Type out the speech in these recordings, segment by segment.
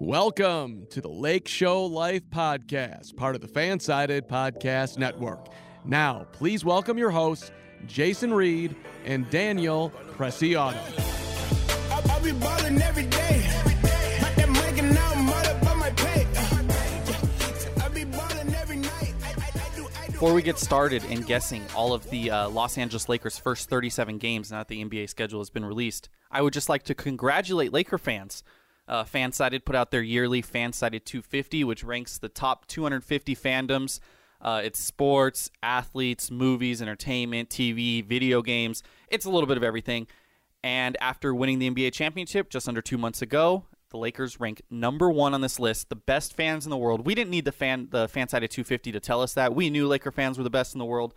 Welcome to the Lake Show Life Podcast, part of the Fansided Podcast Network. Now, please welcome your hosts, Jason Reed and Daniel Preciado. I'll be ballin' every day. But that mic and now I'm all up on my pay. I'll be ballin' every night. I, I, I do, I do. Before we get started in guessing all of the uh, Los Angeles Lakers' first 37 games now that the NBA schedule has been released, I would just like to congratulate Laker fans. Uh, Fansided put out their yearly Fansided 250, which ranks the top 250 fandoms. Uh, it's sports, athletes, movies, entertainment, TV, video games. It's a little bit of everything. And after winning the NBA championship just under two months ago, the Lakers rank number one on this list, the best fans in the world. We didn't need the fan the Fansided 250 to tell us that. We knew Laker fans were the best in the world.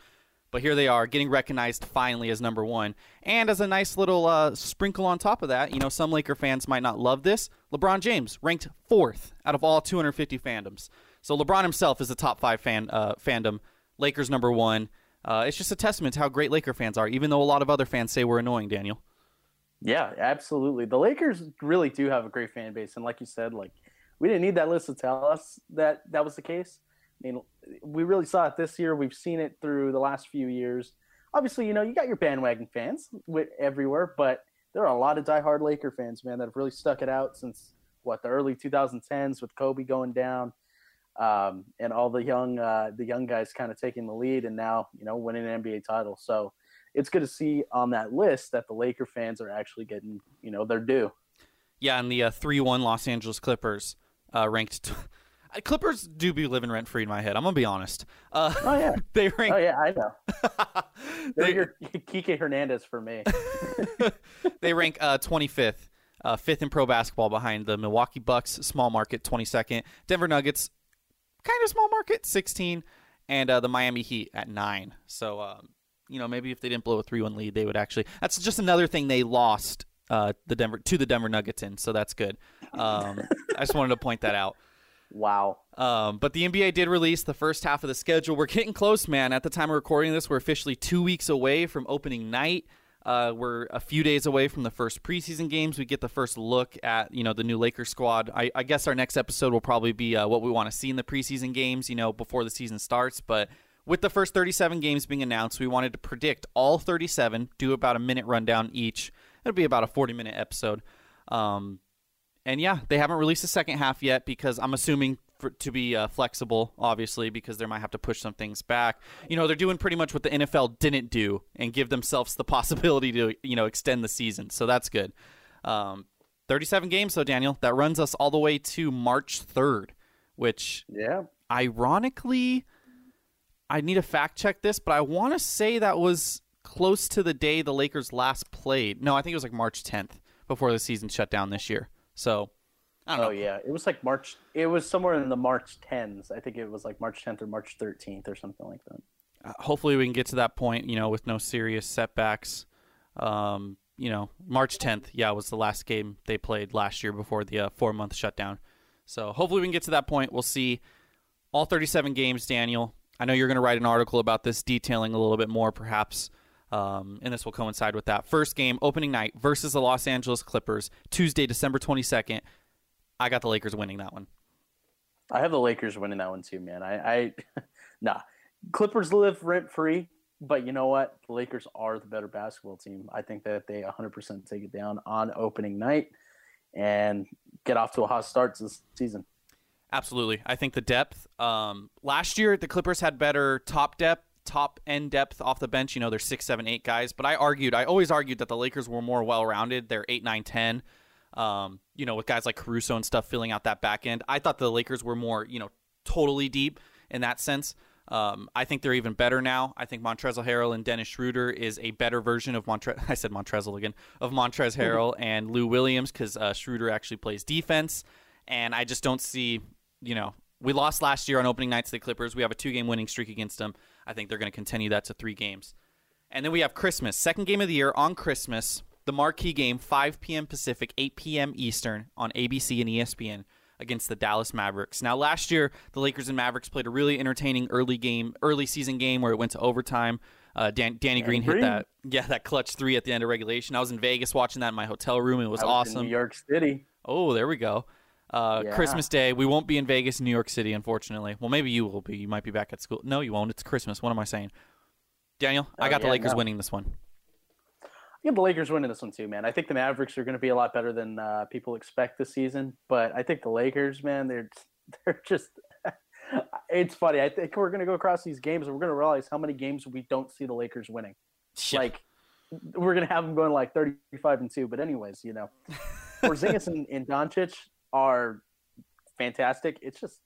But here they are, getting recognized finally as number one. And as a nice little uh, sprinkle on top of that, you know, some Laker fans might not love this. LeBron James ranked fourth out of all 250 fandoms. So LeBron himself is the top five fan uh, fandom. Lakers number one. Uh, it's just a testament to how great Laker fans are, even though a lot of other fans say we're annoying. Daniel. Yeah, absolutely. The Lakers really do have a great fan base, and like you said, like we didn't need that list to tell us that that was the case. I mean, we really saw it this year. We've seen it through the last few years. Obviously, you know, you got your bandwagon fans everywhere, but there are a lot of diehard Laker fans, man, that have really stuck it out since what the early 2010s with Kobe going down, um, and all the young uh, the young guys kind of taking the lead, and now you know winning an NBA title. So it's good to see on that list that the Laker fans are actually getting you know their due. Yeah, and the uh, three one Los Angeles Clippers uh, ranked. T- Clippers do be living rent free in my head. I'm gonna be honest. Uh, Oh yeah, they rank. oh yeah, I know. They're they, your Kike Hernandez for me. they rank uh, 25th, uh, fifth in pro basketball behind the Milwaukee Bucks, small market, 22nd. Denver Nuggets, kind of small market, 16, and uh, the Miami Heat at nine. So, um, you know, maybe if they didn't blow a three-one lead, they would actually. That's just another thing they lost uh, the Denver to the Denver Nuggets in. So that's good. Um, I just wanted to point that out. Wow. Um, but the NBA did release the first half of the schedule. We're getting close, man. At the time of recording this, we're officially two weeks away from opening night. Uh, we're a few days away from the first preseason games. We get the first look at you know the new Lakers squad. I, I guess our next episode will probably be uh, what we want to see in the preseason games. You know before the season starts. But with the first 37 games being announced, we wanted to predict all 37. Do about a minute rundown each. It'll be about a 40 minute episode. Um, and yeah, they haven't released the second half yet because I'm assuming for, to be uh, flexible, obviously, because they might have to push some things back. You know, they're doing pretty much what the NFL didn't do and give themselves the possibility to you know extend the season. So that's good. Um, 37 games, though, Daniel. That runs us all the way to March 3rd, which Yeah. ironically, I need to fact check this, but I want to say that was close to the day the Lakers last played. No, I think it was like March 10th before the season shut down this year. So, I don't Oh know. yeah. It was like March. It was somewhere in the March 10s. I think it was like March 10th or March 13th or something like that. Uh, hopefully, we can get to that point, you know, with no serious setbacks. Um, you know, March 10th, yeah, was the last game they played last year before the uh, four month shutdown. So, hopefully, we can get to that point. We'll see all 37 games, Daniel. I know you're going to write an article about this, detailing a little bit more, perhaps. Um, and this will coincide with that. First game, opening night versus the Los Angeles Clippers, Tuesday, December 22nd. I got the Lakers winning that one. I have the Lakers winning that one too, man. I, I nah. Clippers live rent free, but you know what? The Lakers are the better basketball team. I think that they 100% take it down on opening night and get off to a hot start to the season. Absolutely. I think the depth. Um, last year, the Clippers had better top depth, top end depth off the bench. You know, they're six, seven, eight guys. But I argued, I always argued that the Lakers were more well rounded. They're eight, nine, ten. Um, you know, with guys like Caruso and stuff filling out that back end. I thought the Lakers were more, you know, totally deep in that sense. Um, I think they're even better now. I think Montrezl Harrell and Dennis Schroeder is a better version of Montre. I said Montrezl again of Montrez Harrell and Lou Williams because uh, Schroeder actually plays defense, and I just don't see. You know, we lost last year on opening night to the Clippers. We have a two-game winning streak against them. I think they're going to continue that to three games, and then we have Christmas, second game of the year on Christmas. The marquee game, 5 p.m. Pacific, 8 p.m. Eastern on ABC and ESPN against the Dallas Mavericks. Now, last year, the Lakers and Mavericks played a really entertaining early game, early season game where it went to overtime. Uh, Dan- Danny Green hit Green. that, yeah, that clutch three at the end of regulation. I was in Vegas watching that in my hotel room. It was, was in awesome. New York City. Oh, there we go. Uh, Yeah. Christmas Day, we won't be in Vegas, New York City, unfortunately. Well, maybe you will be. You might be back at school. No, you won't. It's Christmas. What am I saying? Daniel, I Oh, got the Lakers no. winning this one. I think the Lakers winning this one too, man. I think the Mavericks are going to be a lot better than uh, people expect this season, but I think the Lakers, man, they're they're just. it's funny. I think we're going to go across these games and we're going to realize how many games we don't see the Lakers winning. Yeah. Like we're going to have them going like thirty-five and two. But anyways, you know, Porzingis and, and Doncic are fantastic. It's just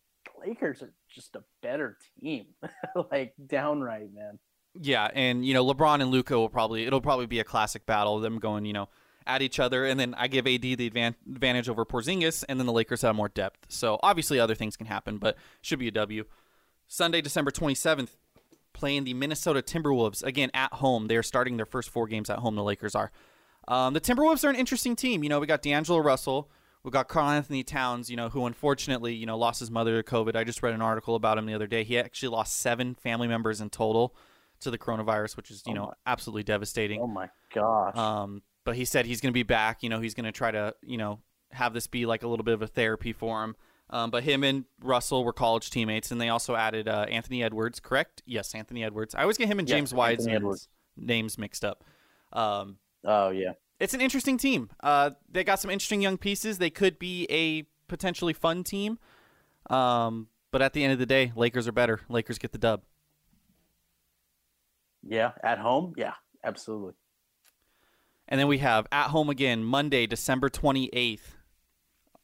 Lakers are just a better team, like downright, man. Yeah, and you know LeBron and Luka will probably it'll probably be a classic battle. Them going you know at each other, and then I give AD the advan- advantage over Porzingis, and then the Lakers have more depth. So obviously other things can happen, but should be a W. Sunday, December twenty seventh, playing the Minnesota Timberwolves again at home. They're starting their first four games at home. The Lakers are. Um, the Timberwolves are an interesting team. You know, we got D'Angelo Russell, we got Karl-Anthony Towns. You know, who unfortunately you know lost his mother to COVID. I just read an article about him the other day. He actually lost seven family members in total to the coronavirus, which is you Oh know my- absolutely devastating. Oh my gosh. Um, but he said he's going to be back. You know, he's going to try to you know have this be like a little bit of a therapy for him. Um, but him and Russell were college teammates, and they also added uh, Anthony Edwards. Correct? Yes, Anthony Edwards. I always get him and Yes, James Wiseman's names mixed up. Um, oh yeah. It's an interesting team. Uh, they got some interesting young pieces. They could be a potentially fun team. Um, but at the end of the day, Lakers are better. Lakers get the dub. Yeah, at home. Yeah, absolutely. And then we have at home again Monday, December 28th,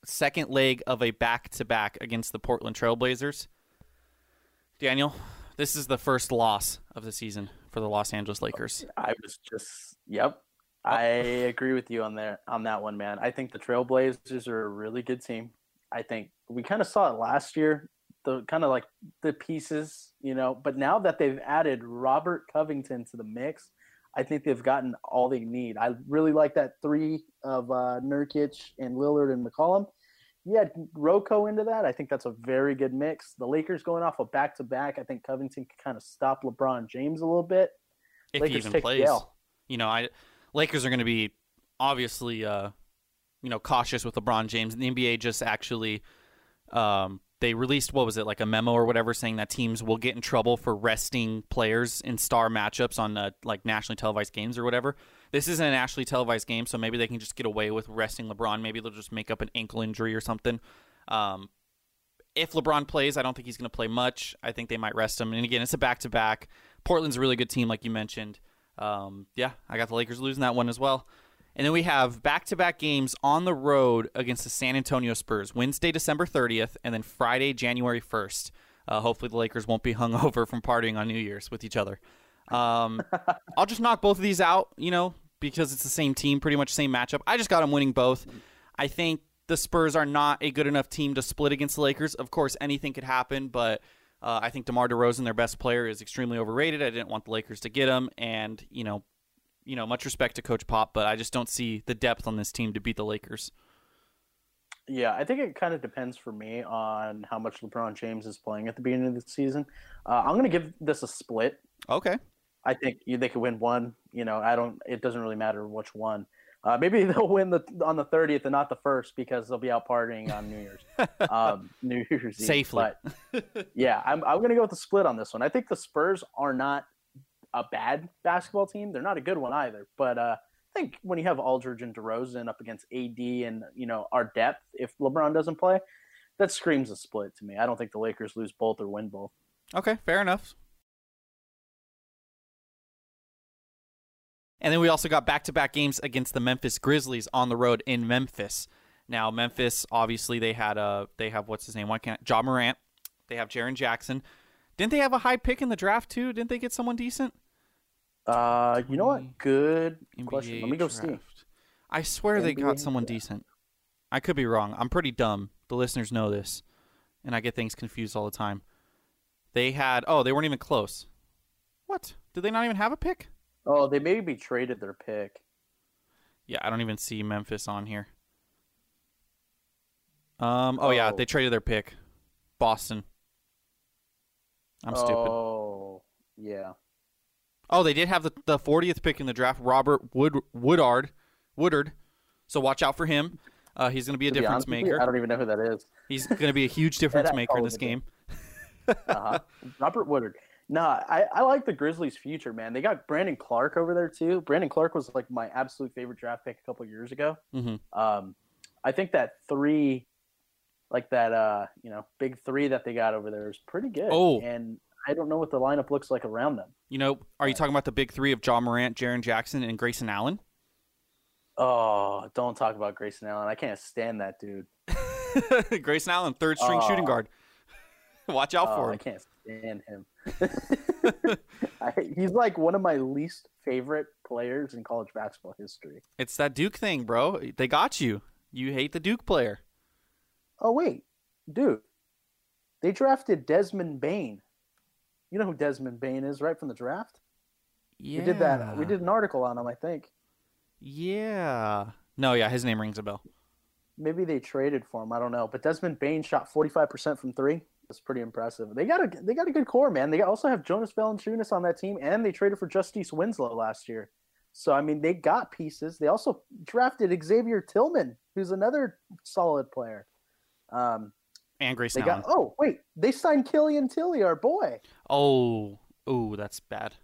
second leg of a back to back against the Portland Trailblazers. Daniel, this is the first loss of the season for the Los Angeles Lakers. I was just. Yep. I agree with you on there on that one, man. I think the Trailblazers are a really good team. I think we kind of saw it last year, the kind of like the pieces, you know. But now that they've added Robert Covington to the mix, I think they've gotten all they need. I really like that three of uh, Nurkic and Lillard and McCollum. Yeah, Roko into that. I think that's a very good mix. The Lakers going off a back to back. I think Covington can kind of stop LeBron James a little bit. If Lakers he even take the plays, L. you know, I Lakers are going to be obviously, uh, you know, cautious with LeBron James. And the NBA just actually, um, they released what was it like a memo or whatever saying that teams will get in trouble for resting players in star matchups on uh, like nationally televised games or whatever. This isn't a nationally televised game, so maybe they can just get away with resting LeBron. Maybe they'll just make up an ankle injury or something. Um, if LeBron plays, I don't think he's going to play much. I think they might rest him. And again, it's a back to back. Portland's a really good team, like you mentioned. Um, yeah, I got the Lakers losing that one as well. And then we have back to back games on the road against the San Antonio Spurs Wednesday, December 30th, and then Friday, January 1st. Uh, hopefully, the Lakers won't be hung over from partying on New Year's with each other. Um, I'll just knock both of these out, you know, because it's the same team, pretty much same matchup. I just got them winning both. I think the Spurs are not a good enough team to split against the Lakers. Of course, anything could happen, but uh, I think DeMar DeRozan, their best player, is extremely overrated. I didn't want the Lakers to get him, and you know, you know, much respect to Coach Pop, but I just don't see the depth on this team to beat the Lakers. Yeah, I think it kind of depends for me on how much LeBron James is playing at the beginning of the season. Uh, I'm going to give this a split. Okay. I think they could win one. You know, I don't. It doesn't really matter which one. Uh, maybe they'll win the on the 30th and not the first because they'll be out partying on New Year's, um, New Year's Eve. Safely. But yeah, I'm I'm going to go with the split on this one. I think the Spurs are not a bad basketball team. They're not a good one either. But uh, I think when you have Aldridge and DeRozan up against AD and you know our depth, if LeBron doesn't play, that screams a split to me. I don't think the Lakers lose both or win both. Okay, fair enough. And then we also got back-to-back games against the Memphis Grizzlies on the road in Memphis. Now, Memphis obviously they had a they have what's his name? Why can't Ja Morant? They have Jaren Jackson. Didn't they have a high pick in the draft too? Didn't they get someone decent? Uh, you know what? Good NBA question. Let me go see. draft. I swear they got someone draft. decent. I could be wrong. I'm pretty dumb. The listeners know this, and I get things confused all the time. They had oh, they weren't even close. What? Did they not even have a pick? Oh, they maybe traded their pick. Yeah, I don't even see Memphis on here. Um. Oh, yeah, Oh. they traded their pick. Boston. I'm stupid. Oh, yeah. Oh, they did have the the 40th pick in the draft. Robert Wood Woodard, Woodard. So watch out for him. Uh, he's going to be a To difference honest with you, maker. I don't even know who that is. He's going to be a huge difference maker in this game. Uh-huh. Robert Woodard. No, I, I like the Grizzlies' future, man. They got Brandon Clarke over there too. Brandon Clarke was like my absolute favorite draft pick a couple years ago. hmm Um, I think that three, like that, uh, you know, big three that they got over there is pretty good. Oh. and I don't know what the lineup looks like around them. You know, are you talking about the big three of Ja Morant, Jaren Jackson, and Grayson Allen? Oh, don't talk about Grayson Allen. I can't stand that dude. Grayson Allen, third string shooting guard. Watch out Oh, for him. I can't stand him. I, he's like one of my least favorite players in college basketball history. It's that Duke thing, bro. They got you. You hate the Duke player. Oh wait, dude, they drafted Desmond Bane. You know who Desmond Bane is, right from the draft? Yeah. We did that. Uh, we did an article on him, I think. Yeah. No, yeah, his name rings a bell. Maybe they traded for him. I don't know. But Desmond Bane shot 45% from three. That's pretty impressive. They got a they got a good core, man. They also have Jonas Valanciunas on that team, and they traded for Justice Winslow last year. So I mean, they got pieces. They also drafted Xavier Tillman, who's another solid player. Um, And they Grayson got oh wait, they signed Killian Tillie, our boy. Oh, oh, that's bad.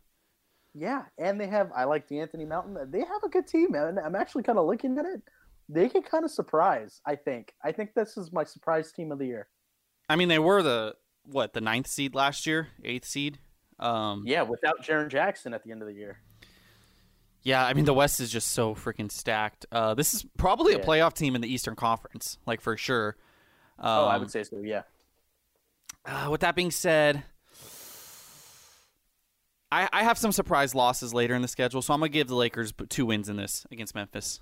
Yeah, and they have I like De'Anthony Melton. They have a good team, man. I'm actually kind of looking at it. They can kind of surprise. I think. I think this is my surprise team of the year. I mean, they were the what the ninth seed last year, eighth seed. Um, Yeah, without Jaren Jackson at the end of the year. Yeah, I mean the West is just so freaking stacked. Uh, this is probably a playoff team in the Eastern Conference, like for sure. Um, oh, I would say so. Yeah. uh, with that being said, I, I have some surprise losses later in the schedule, so I'm gonna give the Lakers two wins in this against Memphis.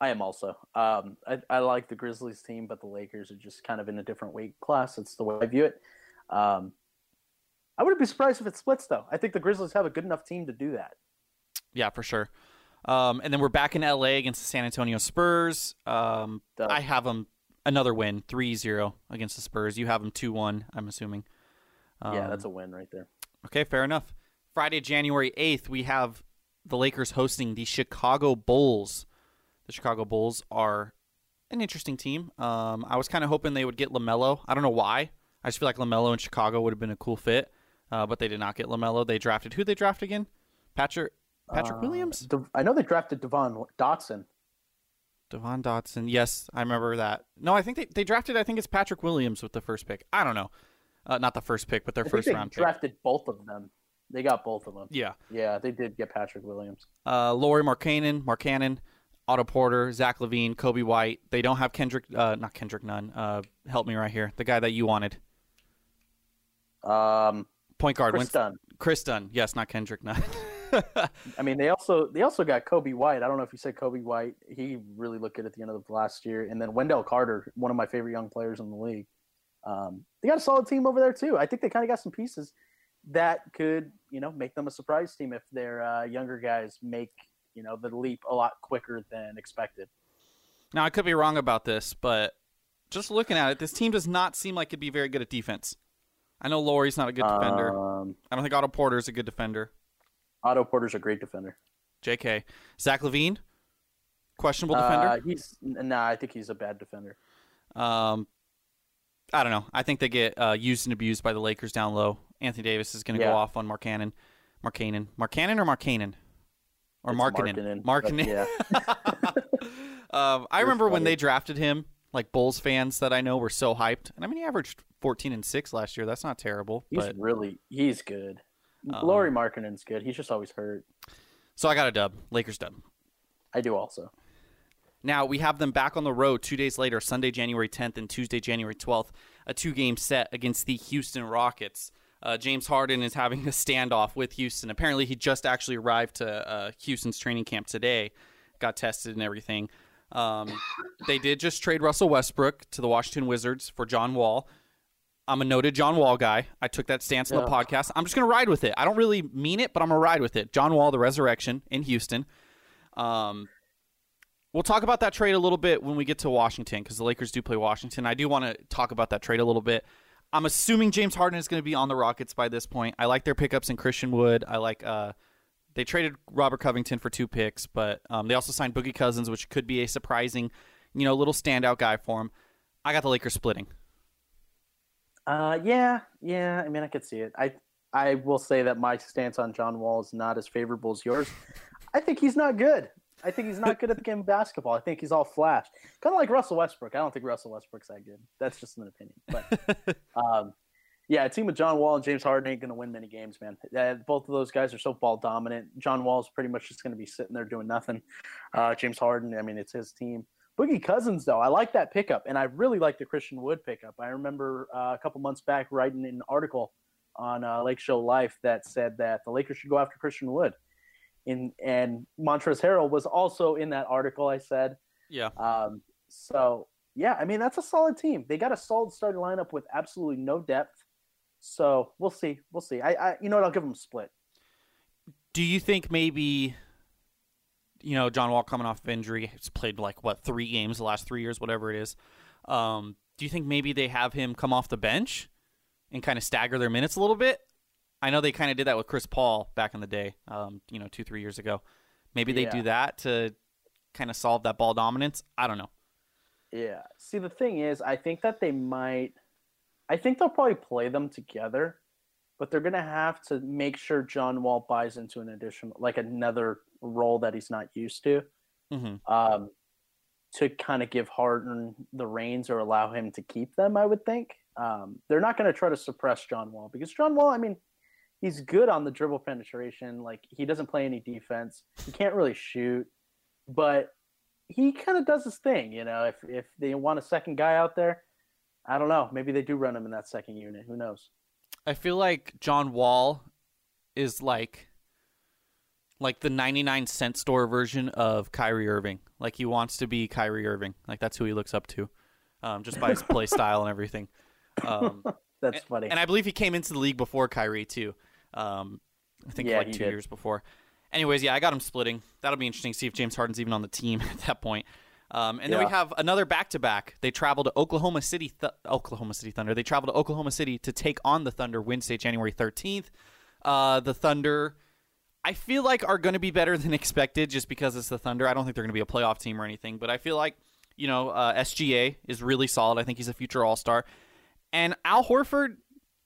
I am also. Um, I, I like the Grizzlies team, but the Lakers are just kind of in a different weight class. That's the way I view it. Um, I wouldn't be surprised if it splits, though. I think the Grizzlies have a good enough team to do that. Yeah, for sure. Um, and then we're back in LA against the San Antonio Spurs. Um, I have them another win, 3-0 against the Spurs. You have them 2-1, I'm assuming. yeah, Um, that's a win right there. Okay, fair enough. Friday, January 8th, we have the Lakers hosting the Chicago Bulls. The Chicago Bulls are an interesting team. Um, I was kind of hoping they would get LaMelo. I don't know why. I just feel like LaMelo in Chicago would have been a cool fit, uh, but they did not get LaMelo. They drafted who they draft again? Patrick Patrick Uh, Williams? Dev- I know they drafted Devon Dotson. Devon Dotson. Yes, I remember that. No, I think they, they drafted, I think it's Patrick Williams with the first pick. I don't know. Uh, not the first pick, but their I first round pick. drafted both of them. They got both of them. Yeah. Yeah, they did get Patrick Williams. uh, Lauri Markkanen, Markkanen, Otto Porter, Zach LaVine, Coby White. They don't have Kendrick, uh, not Kendrick Nunn. Uh, help me right here. The guy that you wanted, Um, point guard. Kris Dunn. Kris Dunn. Yes, not Kendrick Nunn. I mean, they also they also got Coby White. I don't know if you said Coby White. He really looked good at the end of the last year. And then Wendell Carter, one of my favorite young players in the league. Um, they got a solid team over there too. I think they kind of got some pieces that could you know make them a surprise team if their uh, younger guys make you know the leap a lot quicker than expected. now I could be wrong about this, but just looking at it, this team does not seem like it'd be very good at defense. I know Lauri's not a good defender. Um, I don't think Otto Porter's a good defender. Otto Porter's a great defender. J.K. Zach LaVine, questionable defender. Uh, he's nah. I think he's a bad defender. Um, I don't know. I think they get uh, used and abused by the Lakers down low. Anthony Davis is going to Yeah. go off on Mark Cannon. Mark Cannon. Mark Cannon Or Mark Markkanen? Markkanen, Markkanen. but Yeah. um, I remember when they drafted him, like Bulls fans that I know were so hyped. And I mean, he averaged 14 and 6 last year. That's not terrible. He's But really he's good. Um, Lauri Markkanen's good. He's just always hurt. So I got a dub. Lakers dub. I do also. Now we have them back on the road two days later, Sunday, January 10th and Tuesday, January 12th, a two game set against the Houston Rockets. Uh, James Harden is having a standoff with Houston. Apparently, he just actually arrived to uh, Houston's training camp today, got tested and everything. Um, they did just trade Russell Westbrook to the Washington Wizards for John Wall. I'm a noted John Wall guy. I took that stance on the podcast. I'm just going to ride with it. I don't really mean it, but I'm going to ride with it. John Wall, the resurrection in Houston. Um, We'll talk about that trade a little bit when we get to Washington because the Lakers do play Washington. I do want to talk about that trade a little bit. I'm assuming James Harden is going to be on the Rockets by this point. I like their pickups in Christian Wood. I like uh, they traded Robert Covington for two picks, but um, they also signed Boogie Cousins, which could be a surprising you know, little standout guy for him. I got the Lakers splitting. Uh, yeah, yeah. I mean, I could see it. I I will say that my stance on John Wall is not as favorable as yours. I think he's not good. I think he's not good at the game of basketball. I think he's all flash, kind of like Russell Westbrook. I don't think Russell Westbrook's that good. That's just an opinion. But um, yeah, a team with John Wall and James Harden ain't going to win many games, man. Uh, both of those guys are so ball dominant. John Wall's pretty much just going to be sitting there doing nothing. Uh, James Harden, I mean, it's his team. Boogie Cousins, though, I like that pickup, and I really like the Christian Wood pickup. I remember uh, a couple months back writing an article on uh, Lake Show Life that said that the Lakers should go after Christian Wood. In, and Montrezl Harrell was also in that article. I said, Yeah. um, so yeah, I mean that's a solid team. They got a solid starting lineup with absolutely no depth. So we'll see. We'll see. I, I you know what? I'll give them a split. Do you think maybe, you know, John Wall coming off of injury, he's played like what three games the last three years, whatever it is. Um, do you think maybe they have him come off the bench and kind of stagger their minutes a little bit? I know they kind of did that with Chris Paul back in the day, um, you know, two three years ago. Maybe they Yeah. do that to kind of solve that ball dominance. I don't know. Yeah. See, the thing is, I think that they might. I think they'll probably play them together, but they're gonna have to make sure John Wall buys into an additional, like another role that he's not used to. hmm um, to kind of give Harden the reins or allow him to keep them. I would think um, they're not going to try to suppress John Wall because John Wall, I mean, he's good on the dribble penetration. Like he doesn't play any defense. He can't really shoot, but he kind of does his thing. You know, if if they want a second guy out there, I don't know. Maybe they do run him in that second unit. Who knows? I feel like John Wall is like like the 99 cent store version of Kyrie Irving. Like he wants to be Kyrie Irving. Like that's who he looks up to, um, just by his play style and everything. Um, That's funny. and I believe he came into the league before Kyrie too. Um, I think Yeah, like two did. years before. Anyways, yeah, I got him splitting. That'll be interesting to see if James Harden's even on the team at that point. Um, and then we have another back-to-back. They travel to Oklahoma City, Th- Oklahoma City Thunder. They travel to Oklahoma City to take on the Thunder Wednesday, January 13th. Uh, the Thunder, I feel like are going to be better than expected just because it's the Thunder. I don't think they're going to be a playoff team or anything, but I feel like you know uh, SGA is really solid. I think he's a future All Star. And Al Horford,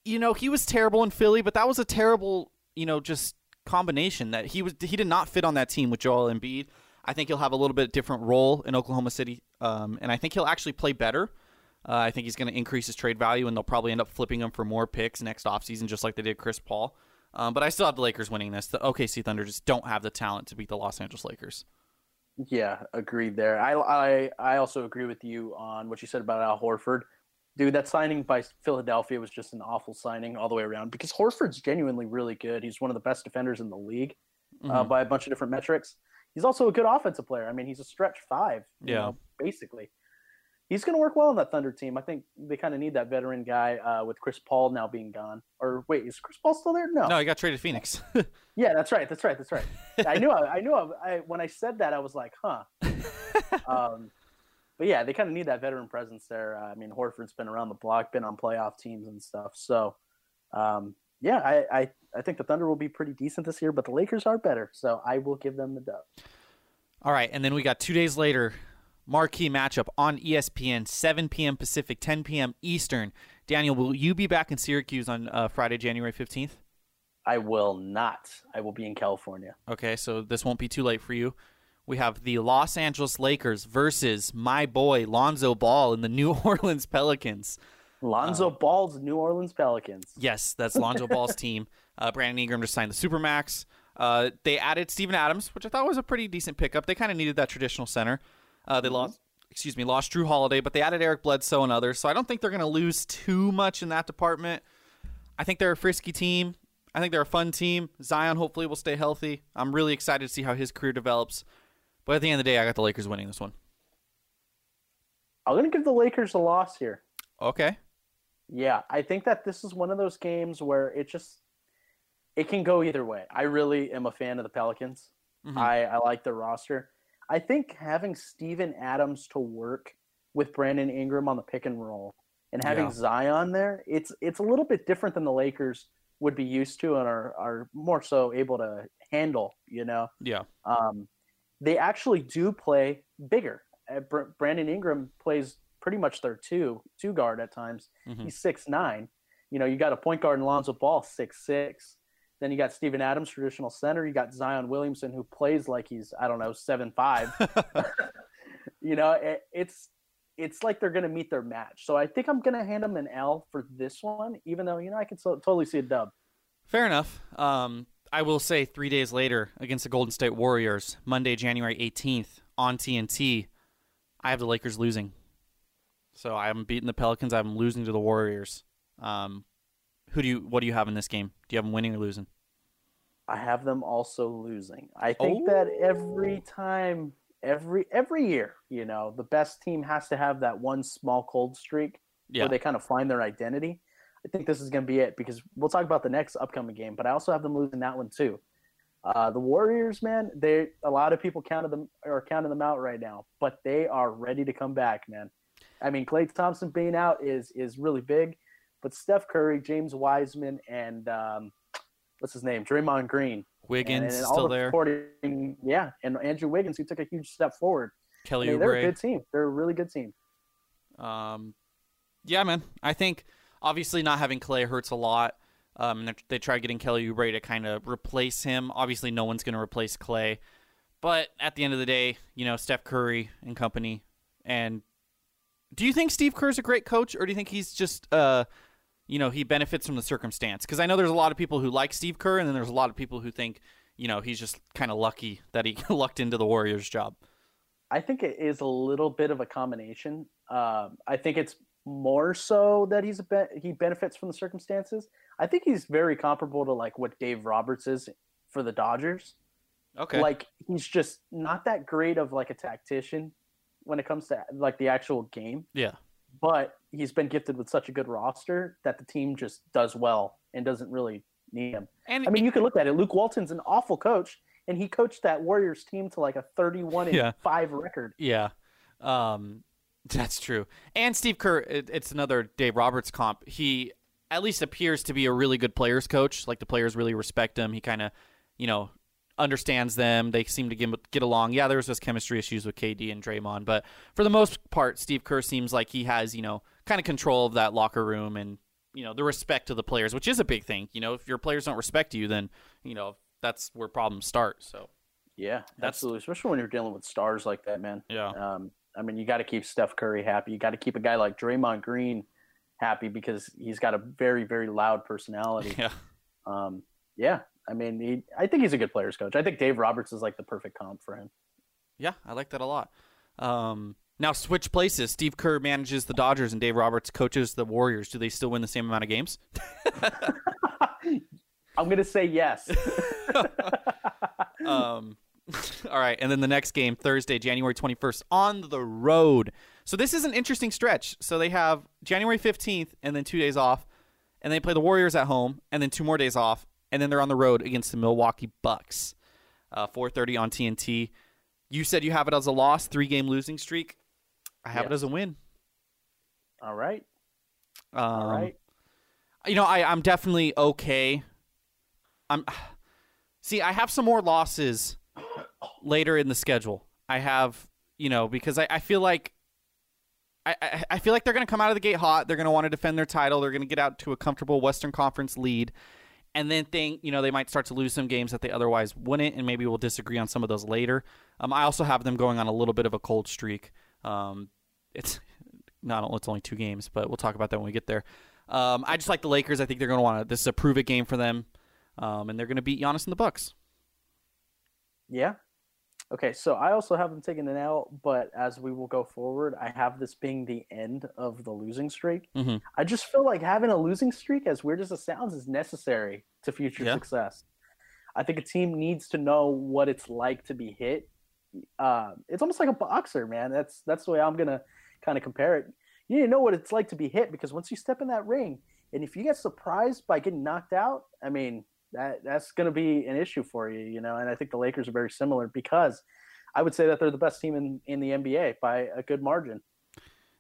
you know, he was terrible in Philly, but that was a terrible, you know, just combination that he was he did not fit on that team with Joel Embiid. I think he'll have a little bit different role in Oklahoma City, um, and I think he'll actually play better. Uh, I think he's going to increase his trade value, and they'll probably end up flipping him for more picks next offseason, just like they did Chris Paul. Um, but I still have the Lakers winning this. The OKC Thunder just don't have the talent to beat the Los Angeles Lakers. Yeah, agreed there. I, I I also agree with you on what you said about Al Horford. Dude, that signing by Philadelphia was just an awful signing all the way around because Horford's genuinely really good. He's one of the best defenders in the league uh, Mhm. by a bunch of different metrics. He's also a good offensive player. I mean, he's a stretch five, you Yeah. know, basically. He's going to work well on that Thunder team. I think they kind of need that veteran guy uh, with Chris Paul now being gone. Or wait, is Chris Paul still there? No. No, he got traded to Phoenix. Yeah, that's right. That's right. That's right. I knew. I, I knew. I, I when I said that, I was like, huh. um, but yeah, they kind of need that veteran presence there. Uh, I mean, Horford's been around the block, been on playoff teams and stuff. So, um, yeah, I, I I think the Thunder will be pretty decent this year, but the Lakers are better. So I will give them the dub. All right, and then we got two days later, marquee matchup on ESPN, 7 p.m. Pacific, 10 p.m. Eastern. Daniel, will you be back in Syracuse on uh, Friday, January 15th? I will not. I will be in California. Okay, so this won't be too late for you. We have the Los Angeles Lakers versus my boy Lonzo Ball and the New Orleans Pelicans. Lonzo Ball's New Orleans Pelicans. Yes, that's Lonzo Ball's team. Uh, Brandon Ingram just signed the Supermax. Uh, they added Steven Adams, which I thought was a pretty decent pickup. They kind of needed that traditional center. Uh, they lost, excuse me, lost Jrue Holiday, but they added Eric Bledsoe and others. So I don't think they're going to lose too much in that department. I think they're a frisky team. I think they're a fun team. Zion hopefully will stay healthy. I'm really excited to see how his career develops. But at the end of the day, I got the Lakers winning this one. I'm going to give the Lakers a loss here. Okay. Yeah, I think that this is one of those games where it just it can go either way. I really am a fan of the Pelicans. Mhm. I, I like their roster. I think having Steven Adams to work with Brandon Ingram on the pick and roll and having Yeah. Zion there, it's it's a little bit different than the Lakers would be used to and are are more so able to handle, you know. Yeah. Um, they actually do play bigger. uh, Brandon Ingram plays pretty much their two two guard at times. Mhm. He's six nine. You know, you got a point guard in Lonzo Ball, six six. Then you got Steven Adams, traditional center. You got Zion Williamson, who plays like he's I don't know seven five. you know, it, it's it's like they're going to meet their match. So I think I'm going to hand them an L for this one, even though you know I can so, totally see a dub. Fair enough. Um, I will say three days later against the Golden State Warriors, Monday, January 18th on TNT, I have the Lakers losing. So I'm beating the Pelicans. I'm losing to the Warriors. Um, who do you? What do you have in this game? Do you have them winning or losing? I have them also losing. I think that every time, every every year, you know, the best team has to have that one small cold streak Yeah. where they kind of find their identity. I think this is going to be it because we'll talk about the next upcoming game, but I also have them losing that one too. Uh, the Warriors, man, they a lot of people counted them or counting them out right now, but they are ready to come back, man. I mean, Klay Thompson being out is is really big, but Steph Curry, James Wiseman, and um, what's his name, Draymond Green, Wiggins and, and all still the there. supporting- yeah, and Andrew Wiggins, who took a huge step forward. I mean, they're a good team. They're a really good team. Um, yeah, man. I think obviously not having Klay hurts a lot. Um, and they- try getting Kelly Oubre to kind of replace him. Obviously, no one's going to replace Klay. But at the end of the day, you know, Steph Curry and company. And do you think Steve Kerr's a great coach, or do you think he's just, uh, you know, he benefits from the circumstance? Because I know there's a lot of people who like Steve Kerr, and then there's a lot of people who think, you know, he's just kind of lucky that he lucked into the Warriors job. I think it is a little bit of a combination. Um, I think it's more so that he's a be- he benefits from the circumstances. I think he's very comparable to like what Dave Roberts is for the Dodgers. Okay. Like he's just not that great of like a tactician when it comes to like the actual game, yeah. but he's been gifted with such a good roster that the team just does well and doesn't really need him. And I mean, you can look at it. Luke Walton's an awful coach, and he coached that Warriors team to like a 31 and Yeah. 5 record. Yeah, um, that's true. And Steve Kerr, it, it's another Dave Roberts comp. He at least appears to be a really good players coach. Like the players really respect him. He kind of, you know, understands them. They seem to get get along. Yeah, there was just chemistry issues with KD and Draymond, but for the most part, Steve Kerr seems like he has, you know, kind of control of that locker room and you know the respect of the players, which is a big thing. You know, if your players don't respect you, then you know that's where problems start. So Yeah, That's- absolutely. Especially when you're dealing with stars like that, man. yeah, Um, I mean, you got to keep Steph Curry happy. You got to keep a guy like Draymond Green happy because he's got a very, very loud personality. yeah. Um, yeah, I mean, he, I think he's a good players coach. I think Dave Roberts is like the perfect comp for him. Yeah, I like that a lot. Um, now switch places. Steve Kerr manages the Dodgers and Dave Roberts coaches the Warriors. Do they still win the same amount of games? I'm gonna say yes. um, all right, and then the next game Thursday, January 21st, on the road. So this is an interesting stretch. So they have January 15th and then two days off, and they play the Warriors at home, and then two more days off, and then they're on the road against the Milwaukee Bucks. Uh, 4:30 on TNT. You said you have it as a loss, three game losing streak. I have it as a win. All right, Um, all right. You know, I, I'm definitely okay. I'm see, I have some more losses later in the schedule. I have, you know, because I, I feel like I, I, feel like they're gonna come out of the gate hot. They're gonna want to defend their title. They're gonna get out to a comfortable Western Conference lead. And then think, you know, they might start to lose some games that they otherwise wouldn't, and maybe we'll disagree on some of those later. Um, I also have them going on a little bit of a cold streak. Um, it's not it's only two games, but we'll talk about that when we get there. Um, I just like the Lakers. I think they're going to want to. This is a prove it game for them, um, and they're going to beat Giannis and the Bucks. Yeah. Okay, so I also have them taking an L, but as we will go forward, I have this being the end of the losing streak. Mhm. I just feel like having a losing streak, as weird as it sounds, is necessary to future Yeah. success. I think a team needs to know what it's like to be hit. Uh, it's almost like a boxer, man. That's that's the way I'm gonna kind of compare it. You need to know what it's like to be hit because once you step in that ring, and if you get surprised by getting knocked out, I mean, that that's going to be an issue for you, you know. And I think the Lakers are very similar because I would say that they're the best team in, in the NBA by a good margin.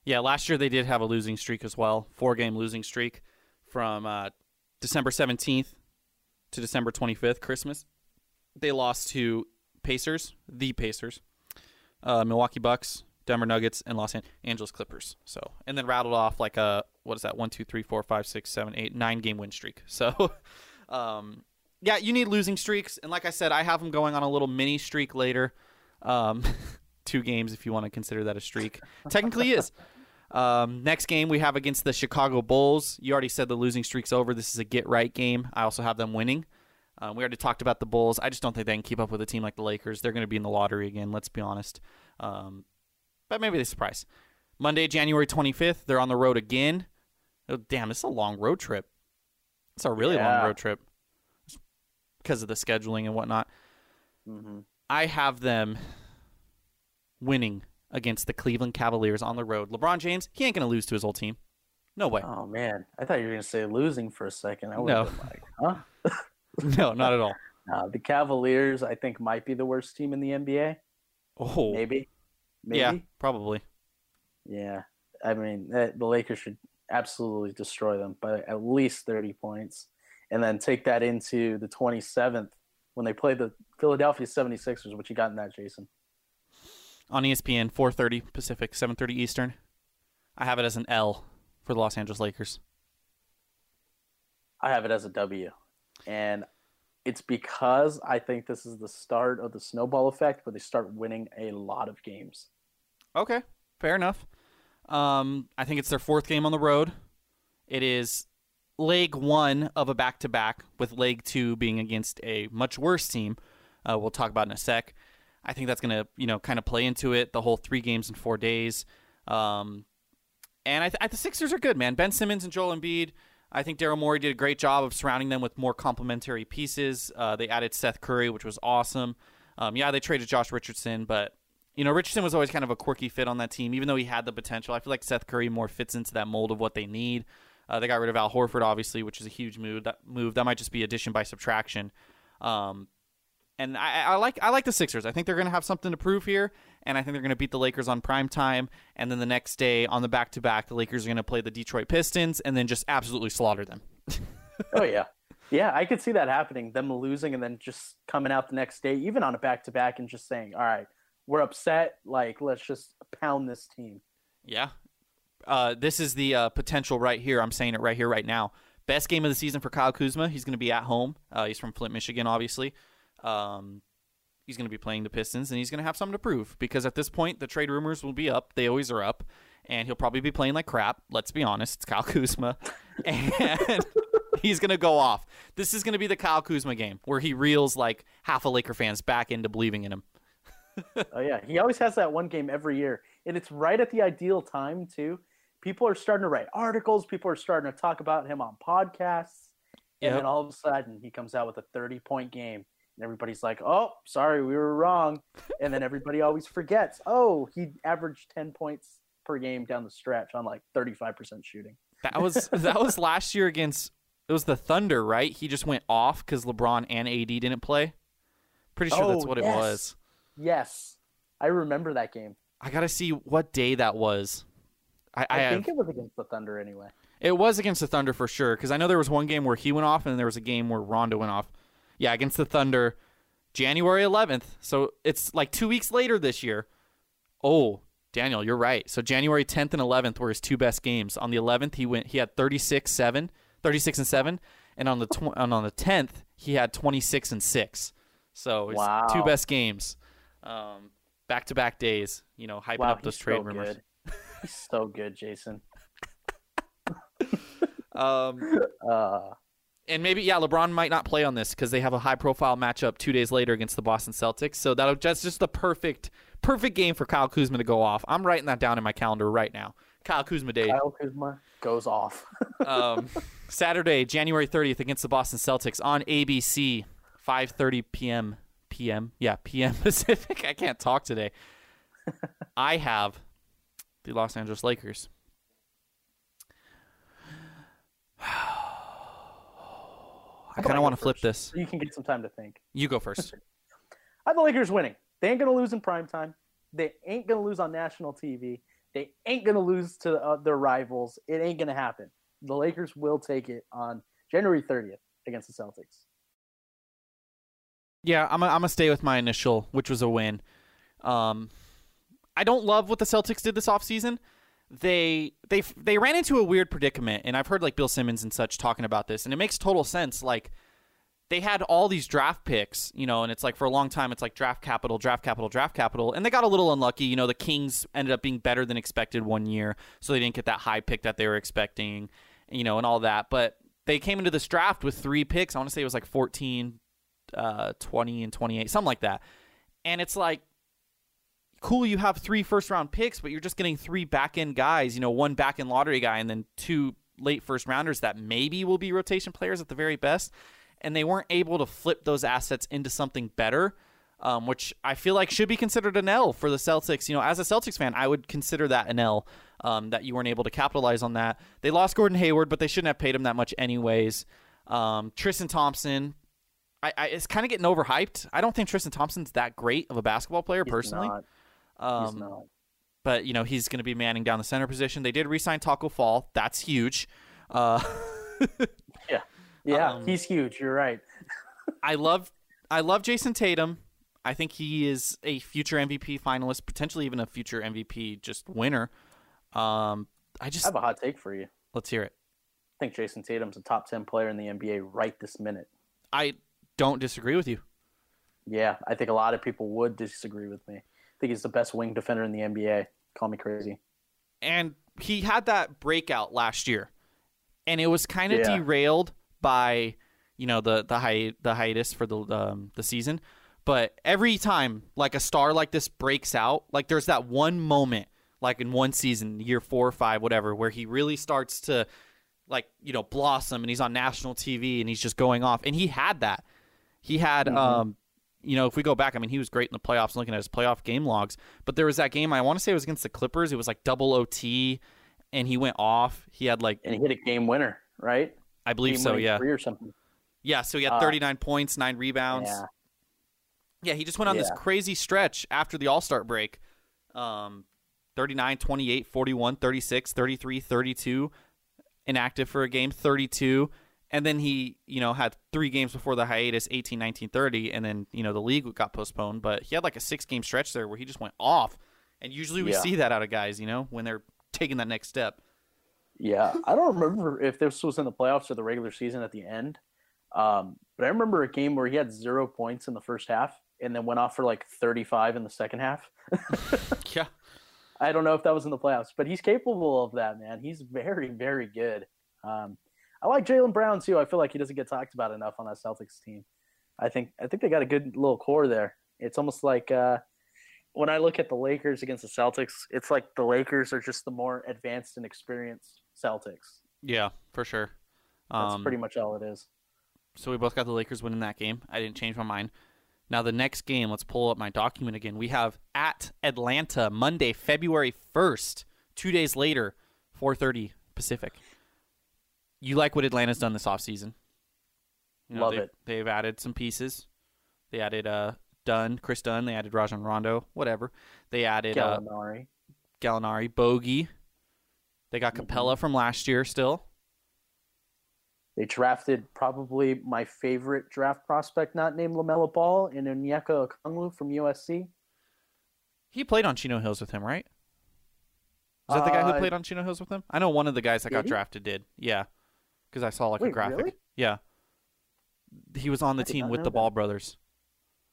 Yeah, last year they did have a losing streak as well, four game losing streak from uh, December 17th to December 25th, Christmas. They lost to Pacers, the Pacers, uh, Milwaukee Bucks, Denver Nuggets, and Los Angeles Clippers. So, and then rattled off like a what is that? One, two, three, four, five, six, seven, eight, nine game win streak. So, um, yeah, you need losing streaks, and like I said, I have them going on a little mini streak later. Um, two games if you want to consider that a streak. Technically is. Um, next game we have against the Chicago Bulls. You already said the losing streak's over. This is a get right game. I also have them winning. Um, we already talked about the Bulls. I just don't think they can keep up with a team like the Lakers. They're going to be in the lottery again. Let's be honest. Um, but maybe they surprise. Monday, January 25th, they're on the road again. Oh, damn, this is a long road trip. It's a really long road trip because of the scheduling and whatnot. hmm I have them winning against the Cleveland Cavaliers on the road. LeBron James, he ain't going to lose to his old team. No way. Oh man, I thought you were gonna say losing for a second. I would No. have been like, huh? No, not at all. Uh, the Cavaliers, I think, might be the worst team in the NBA. Oh, Maybe. Maybe. yeah, probably. Yeah. I mean, the Lakers should absolutely destroy them by at least 30 points and then take that into the 27th when they play the Philadelphia 76ers, which you got in that, Jason. On ESPN, 4:30 Pacific, 7:30 Eastern. I have it as an L for the Los Angeles Lakers. I have it as a W. And it's because I think this is the start of the snowball effect where they start winning a lot of games. Okay, fair enough. Um, I think it's their fourth game on the road. It is leg one of a back to back, with leg two being against a much worse team. Uh, we'll talk about in a sec. I think that's going to you know kind of play into it. The whole three games in four days. Um, and I, th- the Sixers are good, man. Ben Simmons and Joel Embiid. I think Daryl Morey did a great job of surrounding them with more complementary pieces. Uh, they added Seth Curry, which was awesome. Um, yeah, they traded Josh Richardson, but you know Richardson was always kind of a quirky fit on that team, even though he had the potential. I feel like Seth Curry more fits into that mold of what they need. Uh, they got rid of Al Horford, obviously, which is a huge move. That move that might just be addition by subtraction. Um, and I, I like I like the Sixers. I think they're going to have something to prove here, and I think they're going to beat the Lakers on prime time. And then the next day on the back to back, the Lakers are going to play the Detroit Pistons, and then just absolutely slaughter them. Oh yeah, yeah. I could see that happening. Them losing and then just coming out the next day, even on a back to back, and just saying, "All right, we're upset. Like, let's just pound this team." Yeah. Uh, this is the uh, potential right here. I'm saying it right here, right now. Best game of the season for Kyle Kuzma. He's going to be at home. Uh, he's from Flint, Michigan, obviously. Um, he's going to be playing the Pistons, and he's going to have something to prove because at this point, the trade rumors will be up. They always are up. And he'll probably be playing like crap. Let's be honest. It's Kyle Kuzma. And he's going to go off. This is going to be the Kyle Kuzma game where he reels like half a Laker fans back into believing in him. Oh yeah, he always has that one game every year, and it's right at the ideal time too. People are starting to write articles. People are starting to talk about him on podcasts, and then all of a sudden he comes out with a thirty-point game, and everybody's like, "Oh, sorry, we were wrong," and then everybody always forgets, "Oh, he averaged ten points per game down the stretch on like thirty-five percent shooting." That was that was last year against it was the Thunder, right? He just went off because LeBron and AD didn't play. Pretty sure that's Oh, what it was. Yes, I remember that game. I gotta see what day that was. I, I, I, think it was against the Thunder anyway. it was against the Thunder for sure because I know there was one game where he went off and there was a game where Rondo went off. Yeah, against the Thunder, January 11th. So it's like two weeks later this year. Oh, Daniel, you're right. So January 10th and 11th were his two best games. On the 11th, he went he had 36 7, 36 and 7, and on the tw- and on the 10th, he had 26 and 6. So his Wow. two best games. Um back-to-back days, you know, hyping Wow, up those trade so rumors. good. He's so good, Jason. Um Uh, and maybe yeah, LeBron might not play on this because they have a high profile matchup two days later against the Boston Celtics. So that'll that's just the perfect perfect game for Kyle Kuzma to go off. I'm writing that down in my calendar right now. Kyle Kuzma Day, Kyle Kuzma goes off. um, Saturday, January 30th against the Boston Celtics on ABC, 5:30 p.m. p.m. Yeah, p.m. Pacific. I can't talk today. I have the Los Angeles Lakers. I kind of want to flip this. you can get some time to think. You go first. I have the Lakers winning. They ain't gonna lose in prime time. They ain't gonna lose on national TV. They ain't gonna lose to uh, their rivals. It ain't gonna happen. The Lakers will take it on January 30th against the Celtics. Yeah, I'm gonna stay with my initial, which was a win. Um, I don't love what the Celtics did this offseason. They they they ran into a weird predicament, and I've heard like Bill Simmons and such talking about this, and it makes total sense. Like they had all these draft picks, you know, and it's like for a long time, it's like draft capital, draft capital, draft capital, and they got a little unlucky. You know, the Kings ended up being better than expected one year, so they didn't get that high pick that they were expecting, you know, and all that. But they came into this draft with three picks. I want to say it was like 14, uh, 20, and 28, something like that. And it's like, cool, you have three first round picks, but you're just getting three back end guys, you know, one back end lottery guy and then two late first rounders that maybe will be rotation players at the very best. And they weren't able to flip those assets into something better. Um, which I feel like should be considered an L for the Celtics. You know, as a Celtics fan, I would consider that an L um, that you weren't able to capitalize on that. They lost Gordon Hayward, but they shouldn't have paid him that much anyways. Um, Tristan Thompson, I, I it's kind of getting overhyped. I don't think Tristan Thompson's that great of a basketball player He's personally. not. He's Um, not. but you know he's going to be manning down the center position. They did re-sign Taco Fall. That's huge. Uh, Yeah, um, he's huge. You're right. I love I love Jayson Tatum. I think he is a future MVP finalist, potentially even a future MVP just winner. Um, I I just have a hot take for you. let's hear it. I think Jayson Tatum's a top ten player in the NBA right this minute. I don't disagree with you. Yeah, I think a lot of people would disagree with me. I think he's the best wing defender in the NBA. Call me crazy. and he had that breakout last year, and it was kind of Yeah. derailed by you know the the hi- the hiatus for the um, the season. But every time like a star like this breaks out, like there's that one moment, like in one season, year four or five, whatever, where he really starts to like you know blossom, and he's on national TV, and he's just going off. And he had that. He had um you know, if we go back, I mean, he was great in the playoffs, looking at his playoff game logs. But there was that game, I want to say it was against the Clippers. It was like double OT, and he went off. He had like, And he hit a game winner, right? I believe so, Game-winning yeah. three or something. Yeah, so he had Uh, 39 points, nine rebounds. Yeah, Yeah, he just went on this crazy stretch after the All Star break. Um, 39, 28, 41, 36, 33, 32, inactive for a game, 32. And then he, you know, had three games before the hiatus, 18, 19, 30. And then, you know, the league got postponed. But he had like a six game stretch there where he just went off. And usually we Yeah. see that out of guys, you know, when they're taking that next step. yeah. I don't remember if this was in the playoffs or the regular season at the end. Um, but I remember a game where he had zero points in the first half and then went off for like 35 in the second half. Yeah. I don't know if that was in the playoffs, but he's capable of that, man. He's very, very good. Um, I like Jaylen Brown too. I feel like he doesn't get talked about enough on that Celtics team. I think I think they got a good little core there. It's almost like uh, when I look at the Lakers against the Celtics, it's like the Lakers are just the more advanced and experienced Celtics. Yeah, for sure. That's Um, pretty much all it is. So we both got the Lakers winning that game. I didn't change my mind. Now the next game, let's pull up my document again. We have at Atlanta Monday, February first. Two days later, four thirty Pacific. You like what Atlanta's done this offseason? You Love they've, it. They've added some pieces. They added uh Dunn, Kris Dunn. They added Rajon Rondo, whatever. They added uh, Gallinari. Gallinari, Bogi. They got Mm-hmm. Capela from last year still. They drafted probably my favorite draft prospect, not named LaMelo Ball, in Onyeka Okongwu from USC. He played on Chino Hills with him, right? Is that the guy who Uh, played on Chino Hills with him? I know one of the guys that got he? drafted did. Yeah, because I saw like a graphic. really? Yeah, he was on the I team with the that. Ball brothers.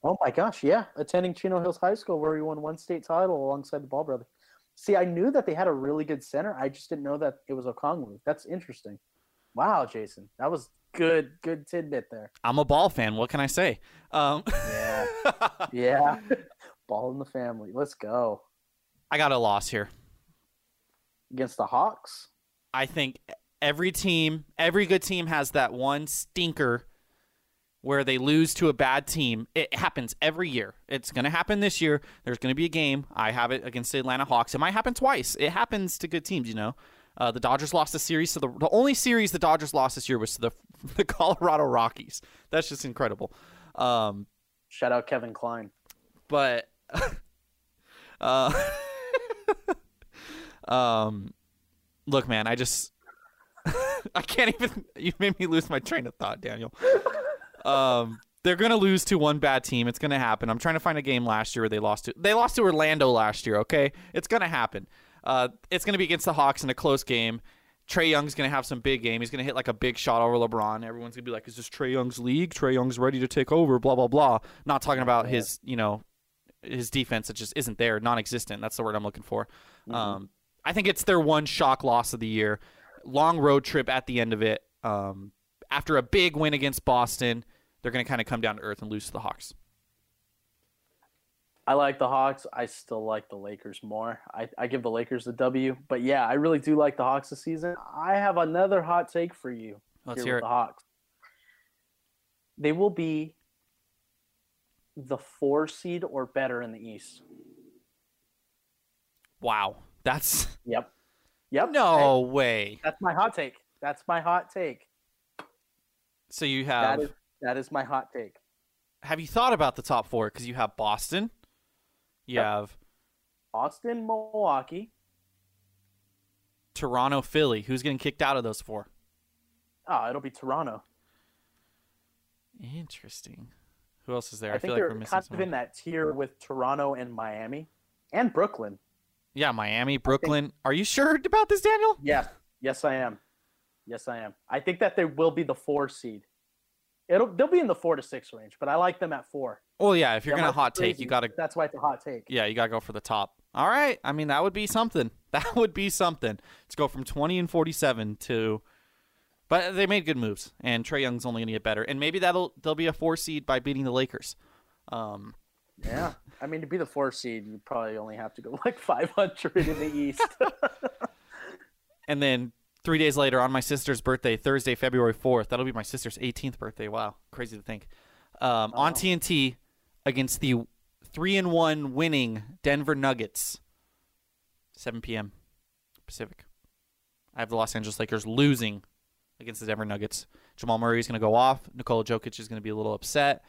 Oh my gosh, yeah, attending Chino Hills High School where he won one state title alongside the Ball brothers. See, I knew that they had a really good center. I just didn't know that it was Okongwu. That's interesting. Wow, Jason, that was good. Good tidbit there. I'm a Ball fan. What can I say? Um, Yeah, yeah. Ball in the family. Let's go I got a loss here. against the Hawks. I think every team, every good team has that one stinker where they lose to a bad team. It happens every year. It's going to happen this year. There's going to be a game. I have it against the Atlanta Hawks. It might happen twice. It happens to good teams, you know. Uh, the Dodgers lost a series to the the only series the Dodgers lost this year was to the the Colorado Rockies. That's just incredible. Um, Shout out Kevin Klein. but uh, um, look, man, I just I can't even. You made me lose my train of thought, Daniel. Um, they're gonna lose to one bad team. It's gonna happen. I'm trying to find a game last year where they lost to. They lost to Orlando last year. Okay, it's gonna happen. Uh, it's gonna be against the Hawks in a close game. Trae Young's gonna have some big game. He's gonna hit like a big shot over LeBron. Everyone's gonna be like, "Is this Trae Young's league? Trae Young's ready to take over." Blah blah blah. Not talking about his, you know, his defense that just isn't there, non-existent. That's the word I'm looking for. Um, I think it's their one shock loss of the year. Long road trip at the end of it. Um, after a big win against Boston, they're going to kind of come down to earth and lose to the Hawks. I like the Hawks. I still like the Lakers more. I, I give the Lakers the W. But yeah, I really do like the Hawks this season. I have another hot take for you. Let's here hear with it. the Hawks. They will be the four seed or better in the East. Wow, that's Yep. Yep. no Hey, way. that's my hot take. That's my hot take. So you have is that is my hot take. have you thought about the top four? Because you have Boston, you Yep. have Austin, Milwaukee. Toronto, Philly. Who's getting kicked out of those four? Oh, it'll be Toronto. Interesting. Who else is there? I, I, think feel like they're we're missing kind of in that tier with Toronto and Miami and Brooklyn. Yeah, Miami, Brooklyn. Are you sure about this, Daniel? Yes, yes, I am. Yes, I am. I think that they will be the four seed. It'll they'll be in the four to six range, but I like them at four. Well, yeah. If you're That gonna hot take, crazy, you gotta That's why it's a hot take. Yeah, you gotta go for the top. All right. I mean, that would be something. That would be something. Let's go from 20 and 47 to. But they made good moves, and Trae Young's only gonna get better, and maybe that'll they'll be a four seed by beating the Lakers. Um, Yeah, I mean to be the four seed, you probably only have to go like 500 in the East. and then three days later, on my sister's birthday, Thursday, February 4th, that'll be my sister's 18th birthday. Wow, crazy to think. Um, On TNT against the three and one winning Denver Nuggets, 7 p.m. Pacific. I have the Los Angeles Lakers losing against the Denver Nuggets. Jamal Murray is going to go off. Nikola Jokic is going to be a little upset,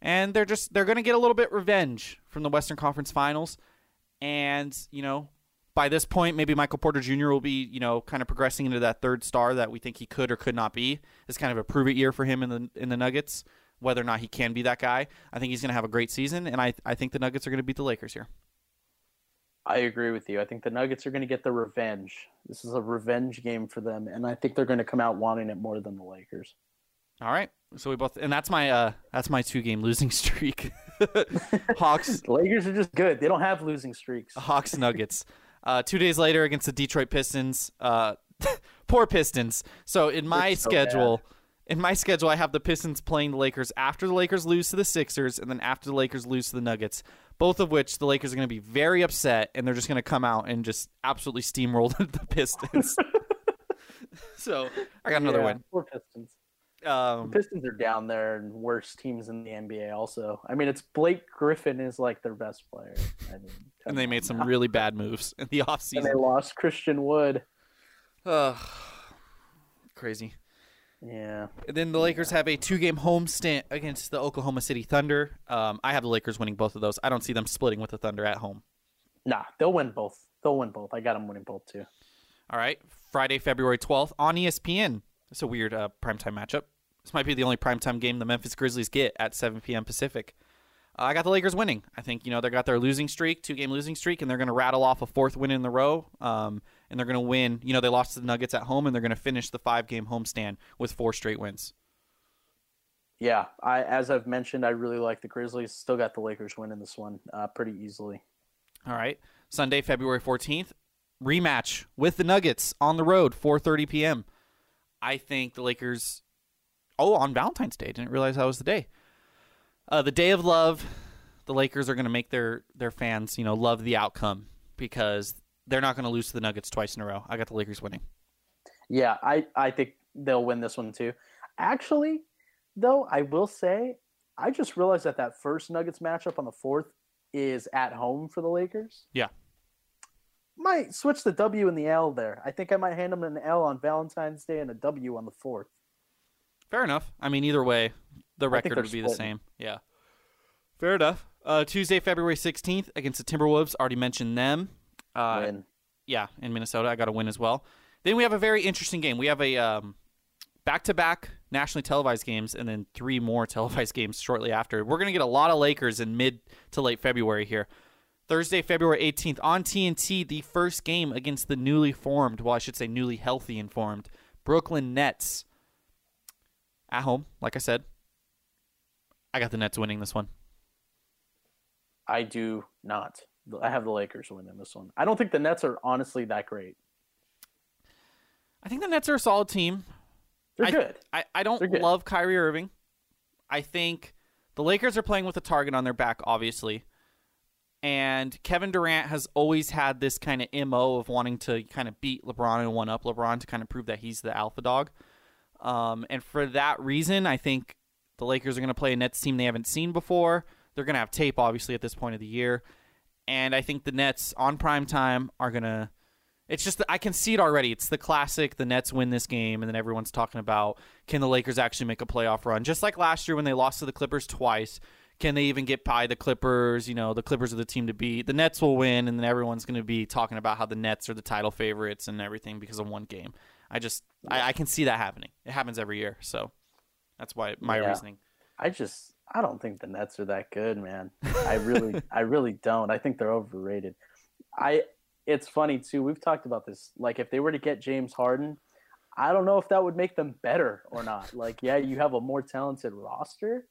and they're just they're going to get a little bit revenge from the Western Conference Finals. And you know, by this point, maybe Michael Porter Jr. will be you know kind of progressing into that third star that we think he could or could not be. It's kind of a prove it year for him in the in the Nuggets. Whether or not he can be that guy, I think he's going to have a great season, and I I think the Nuggets are going to beat the Lakers here. I agree with you. I think the Nuggets are going to get the revenge. This is a revenge game for them, and I think they're going to come out wanting it more than the Lakers. All right, so we both, and that's my uh that's my two game losing streak. Hawks Lakers are just good. They don't have losing streaks. Hawks Nuggets. Uh, two days later against the Detroit Pistons. Uh, poor Pistons. So in my so schedule, in my schedule, I have the Pistons playing the Lakers after the Lakers lose to the Sixers, and then after the Lakers lose to the Nuggets. Both of which the Lakers are going to be very upset, and they're just going to come out and just absolutely steamroll the Pistons. so I got another Yeah, win. Poor Pistons. Um, Pistons are down there and worst teams in the NBA. Also, I mean, it's Blake Griffin is like their best player. I mean, and they made some now. really bad moves in the And offseason. they lost Christian Wood. Ugh. crazy. Yeah, And then the Lakers have a two-game home stint against the Oklahoma City Thunder. Um, I have the Lakers winning both of those. I don't see them splitting with the Thunder at home. nah, they'll win both. They'll win both. I got them winning both too. All right, Friday, February twelfth on ESPN. It's a weird uh, primetime matchup. This might be the only primetime game the Memphis Grizzlies get at 7 p.m. Pacific. Uh, I got the Lakers winning. I think you know they got their losing streak, two-game losing streak, and they're going to rattle off a fourth win in the row. Um, and they're going to win. You know they lost to the Nuggets at home, and they're going to finish the five-game homestand with four straight wins. Yeah, I as I've mentioned, I really like the Grizzlies. Still got the Lakers winning this one uh, pretty easily. All right. Sunday, February 14th, rematch with the Nuggets on the road, 4:30 p.m. I think the Lakers Oh, on Valentine's Day. Didn't realize that was the day. Uh, the day of love, the Lakers are going to make their their fans, you know, love the outcome because they're not going to lose to the Nuggets twice in a row. I got the Lakers winning. Yeah, I I think they'll win this one too. Actually, though, I will say I just realized that that first Nuggets matchup on the fourth is at home for the Lakers. Yeah. Might switch the W and the L there. I think I might hand them an L on Valentine's Day and a W on the fourth. Fair enough. I mean, either way, the record would be the same. Yeah. Fair enough. Uh, Tuesday, February 16th against the Timberwolves. Already mentioned them. Uh, Win. yeah, in Minnesota. I got a win as well. Then we have a very interesting game. We have a um, back-to-back nationally televised games and then three more televised games shortly after. We're going to get a lot of Lakers in mid to late February here. Thursday, February 18th on TNT, the first game against the newly formed, well, I should say newly healthy and formed Brooklyn Nets at home. Like I said, I got the Nets winning this one. I do not. I have the Lakers winning this one. I don't think the Nets are honestly that great. I think the Nets are a solid team. They're I, good. I, I don't love Kyrie Irving. I think the Lakers are playing with a target on their back, obviously. And Kevin Durant has always had this kind of MO of wanting to kind of beat LeBron and one up LeBron to kind of prove that he's the alpha dog. Um, and for that reason, I think the Lakers are going to play a Nets team they haven't seen before. They're going to have tape, obviously, at this point of the year. And I think the Nets on prime time are going to. It's just I can see it already. It's the classic. The Nets win this game, and then everyone's talking about can the Lakers actually make a playoff run? Just like last year when they lost to the Clippers twice. Can they even get by the Clippers? You know, the Clippers are the team to beat. The Nets will win, and then everyone's going to be talking about how the Nets are the title favorites and everything because of one game. I just, I, I can see that happening. It happens every year, so that's why my Yeah. reasoning. I just I don't think the Nets are that good, man. I really I really don't. I think they're overrated. I it's funny too. We've talked about this. Like if they were to get James Harden, I don't know if that would make them better or not. Like yeah, you have a more talented roster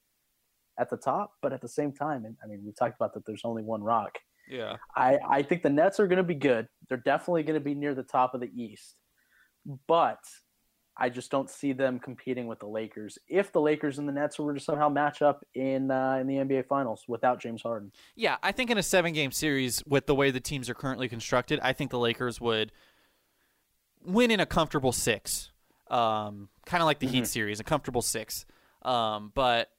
at the top, but at the same time, and I mean we talked about that there's only one rock. Yeah. I, I think the Nets are going to be good. They're definitely going to be near the top of the East. But I just don't see them competing with the Lakers. If the Lakers and the Nets were to somehow match up in uh, in the NBA Finals without James Harden, Yeah, I think in a seven game series with the way the teams are currently constructed, I think the Lakers would win in a comfortable six. Um, kind of like the Heat series, a comfortable six. Um, but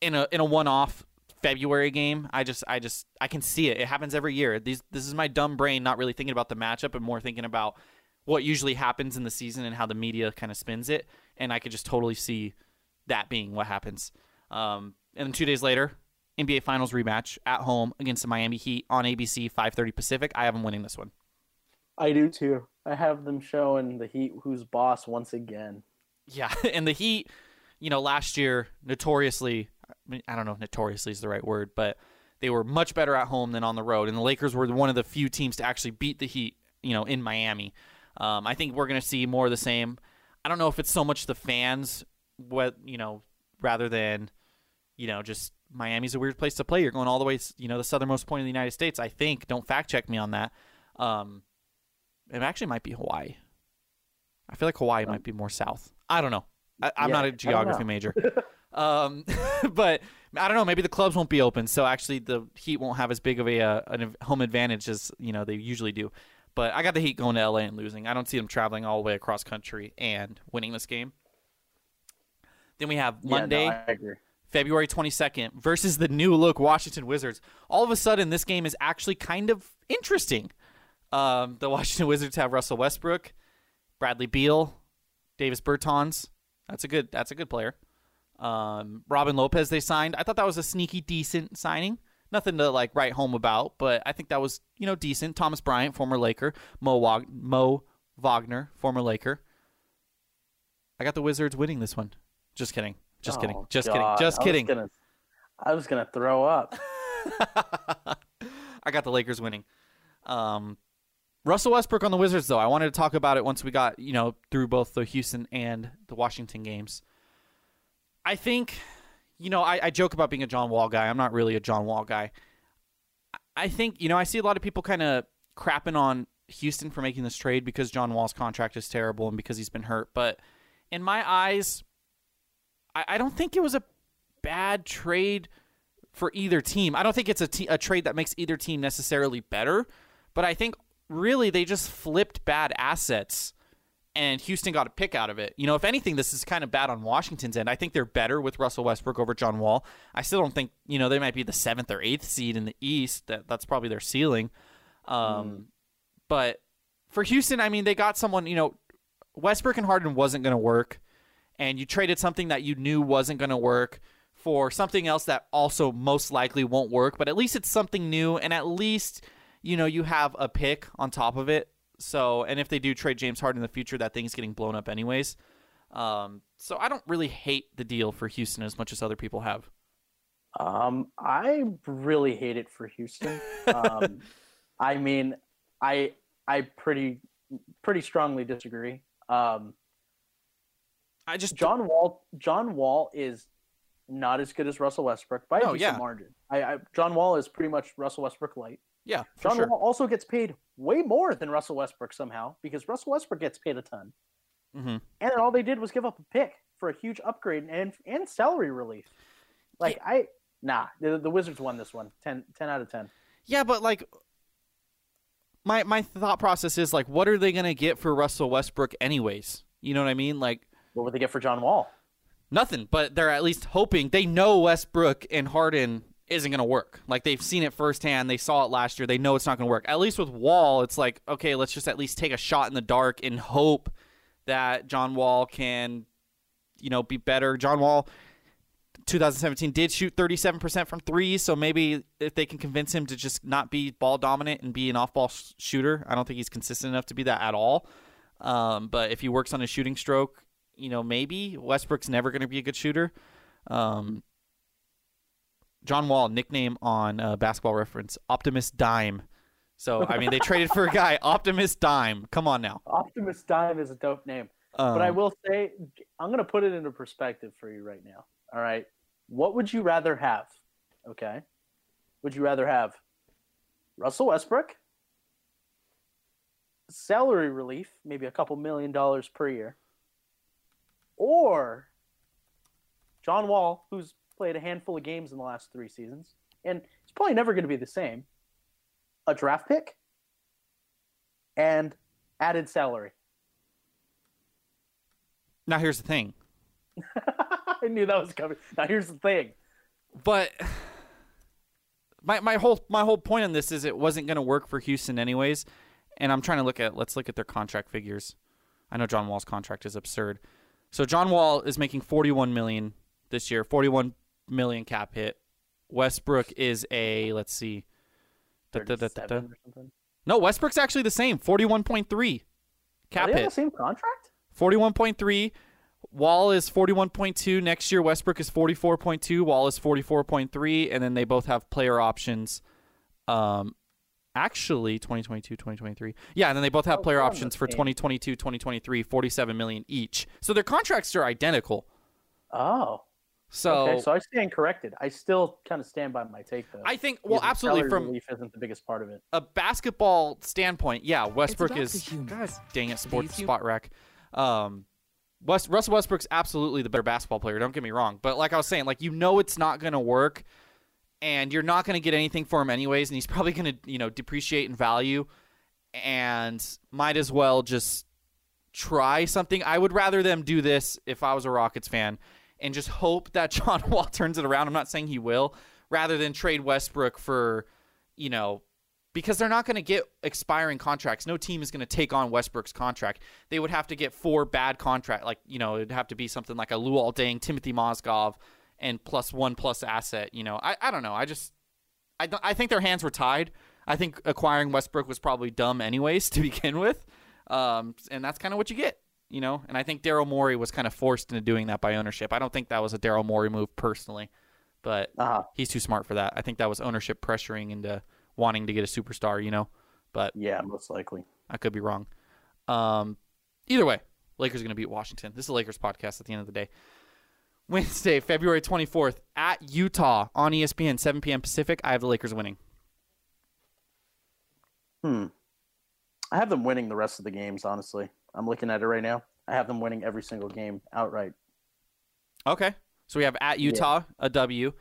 in a in a one off February game, I just I just I can see it. It happens every year. These this is my dumb brain not really thinking about the matchup and more thinking about what usually happens in the season and how the media kind of spins it. And I could just totally see that being what happens. Um, and then two days later, NBA Finals rematch at home against the Miami Heat on ABC, 5:30 Pacific. I have them winning this one. I do too. I have them showing the Heat who's boss once again. Yeah, and the Heat, you know, last year notoriously, I, mean, I don't know if notoriously is the right word, but they were much better at home than on the road, and the Lakers were one of the few teams to actually beat the Heat, you know, in Miami. Um, I think we're going to see more of the same. I don't know if it's so much the fans, what you know, rather than, you know, just Miami's a weird place to play. You're going all the way, you know, the southernmost point of the United States. I think. Don't fact check me on that. Um, it actually might be Hawaii. I feel like Hawaii might be more south. I don't know. I, I'm Yeah, not a geography major. um, but I don't know. Maybe the clubs won't be open, so actually the Heat won't have as big of a uh, an home advantage as you know they usually do. But I got the Heat going to LA and losing. I don't see them traveling all the way across country and winning this game. Then we have Yeah, no, Monday. I agree. February 22nd versus the new look Washington Wizards. All of a sudden, this game is actually kind of interesting. Um, the Washington Wizards have Russell Westbrook, Bradley Beal, Davis Bertans. That's a good. That's a good player. Um, Robin Lopez they signed. I thought that was a sneaky decent signing. Nothing to like write home about, but I think that was you know decent. Thomas Bryant, former Laker. Mo Wag- Mo Wagner, former Laker. I got the Wizards winning this one. Just kidding. Just kidding. Oh, Just God. kidding. Just I was kidding. gonna- I was gonna throw up. I got the Lakers winning. Um, Russell Westbrook on the Wizards, though. I wanted to talk about it once we got you know through both the Houston and the Washington games. I think, you know, I, I joke about being a John Wall guy. I'm not really a John Wall guy. I think you know I see a lot of people kind of crapping on Houston for making this trade because John Wall's contract is terrible and because he's been hurt. But in my eyes, I, I don't think it was a bad trade for either team. I don't think it's a, a trade that makes either team necessarily better, but I think really they just flipped bad assets and Houston got a pick out of it. You know, if anything, this is kind of bad on Washington's end. I think they're better with Russell Westbrook over John Wall. I still don't think, you know, they might be the seventh or eighth seed in the East. That That's probably their ceiling. Um, But for Houston, I mean, they got someone, you know, Westbrook and Harden wasn't going to work, and you traded something that you knew wasn't going to work for something else that also most likely won't work, but at least it's something new, and at least, you know, you have a pick on top of it. So, and if they do trade James Harden in the future, that thing's getting blown up anyways. Um, so I don't really hate the deal for Houston as much as other people have. Um, I really hate it for Houston. Um, I mean, I I pretty pretty strongly disagree. Um, I just John Wall John Wall is not as good as Russell Westbrook by a No, decent yeah. margin. I, I John Wall is pretty much Russell Westbrook light. Yeah, John sure. Wall also gets paid way more than Russell Westbrook somehow because Russell Westbrook gets paid a ton, hmm and all they did was give up a pick for a huge upgrade and and salary relief. Like I nah, the, the Wizards won this one 10, 10 out of ten. Yeah, but like my my thought process is like, what are they gonna get for Russell Westbrook anyways? You know what I mean? Like What would they get for John Wall? nothing, but they're at least hoping they know Westbrook and Harden isn't gonna work. Like they've seen it firsthand. They saw it last year. They know it's not gonna work. At least with Wall, it's like okay, let's just at least take a shot in the dark and hope that John Wall can, you know, be better. John Wall. 2017 did shoot 37% from three, so maybe if they can convince him to just not be ball dominant and be an off-ball sh- shooter, I don't think he's consistent enough to be that at all. Um, but if he works on his shooting stroke, you know, maybe Westbrook's never going to be a good shooter. Um, John Wall, nickname on uh, Basketball Reference, Optimus Dime. So I mean, they traded for a guy, Optimus Dime. Come on now. Optimus Dime is a dope name. Um, But I will say, I'm going to put it into perspective for you right now. All right. What would you rather have? Okay. Would you rather have Russell Westbrook, salary relief, maybe a couple million dollars per year, or John Wall, who's played a handful of games in the last three seasons, and it's probably never going to be the same, a draft pick, and added salary? now here's the thing. I knew that was coming. Now here's the thing. but my my whole my whole point on this is it wasn't going to work for Houston anyways, and I'm trying to look at let's look at their contract figures. I know John Wall's contract is absurd. So John Wall is making 41 million this year, 41 million cap hit. Westbrook is a let's see. Da- da- da- da- da. or something. No, Westbrook's actually the same, 41.3 Are cap they on the hit. same contract? 41.3. Wall is 41.2. Next year, Westbrook is 44.2. Wall is 44.3. And then they both have player options. Um, actually, 2022, 2023. Yeah, and then they both have Oh, player they're on the options for same. 2022, 2023, 47 million each. So their contracts are identical. Oh. So, okay, so I stand corrected. I still kind of stand by my take though. I think, well, Because absolutely, from relief isn't the biggest part of it. a basketball standpoint, yeah, Westbrook is the humor. guys, dang it, sports spot wreck. Um, West, Russell Westbrook's absolutely the better basketball player. Don't get me wrong, but like I was saying, like you know it's not going to work, and you're not going to get anything for him anyways, and he's probably going to you know depreciate in value, and might as well just try something. I would rather them do this if I was a Rockets fan, and just hope that John Wall turns it around. I'm not saying he will, rather than trade Westbrook for you know because they're not going to get expiring contracts. No team is going to take on Westbrook's contract. They would have to get four bad contract, like you know, it'd have to be something like a Luol Deng, Timofey Mozgov, and plus one plus asset. You know, I, I don't know. I just I I think their hands were tied. I think acquiring Westbrook was probably dumb anyways to begin with, um, and that's kind of what you get. You know, and I think Daryl Morey was kind of forced into doing that by ownership. I don't think that was a Daryl Morey move personally, but Uh-huh. he's too smart for that. I think that was ownership pressuring into wanting to get a superstar, you know. But Yeah, most likely. I could be wrong. Um, either way, Lakers are going to beat Washington. This is a Lakers podcast at the end of the day. Wednesday, February 24th at Utah on ESPN, 7 p.m. Pacific. I have the Lakers winning. Hmm. I have them winning the rest of the games, honestly. I'm looking at it right now. I have them winning every single game outright. Okay. So we have at Utah, a W.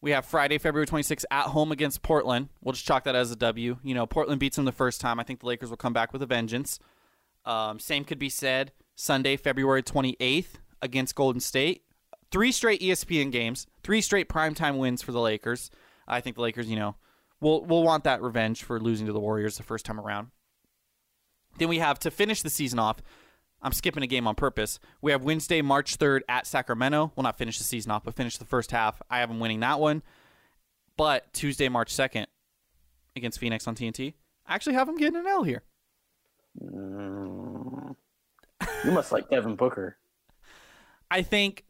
We have Friday, February 26th at home against Portland. We'll just chalk that as a W. You know, Portland beats them the first time. I think the Lakers will come back with a vengeance. Um, same could be said Sunday, February 28th against Golden State. Three straight ESPN games, three straight primetime wins for the Lakers. I think the Lakers, you know, will will want that revenge for losing to the Warriors the first time around. Then we have to finish the season off. I'm skipping a game on purpose. We have Wednesday, March 3rd at Sacramento. We'll not finish the season off, but finish the first half. I have them winning that one. But Tuesday, March 2nd against Phoenix on TNT. I actually have them getting an L here. Mm. You must like Devin Booker. I think.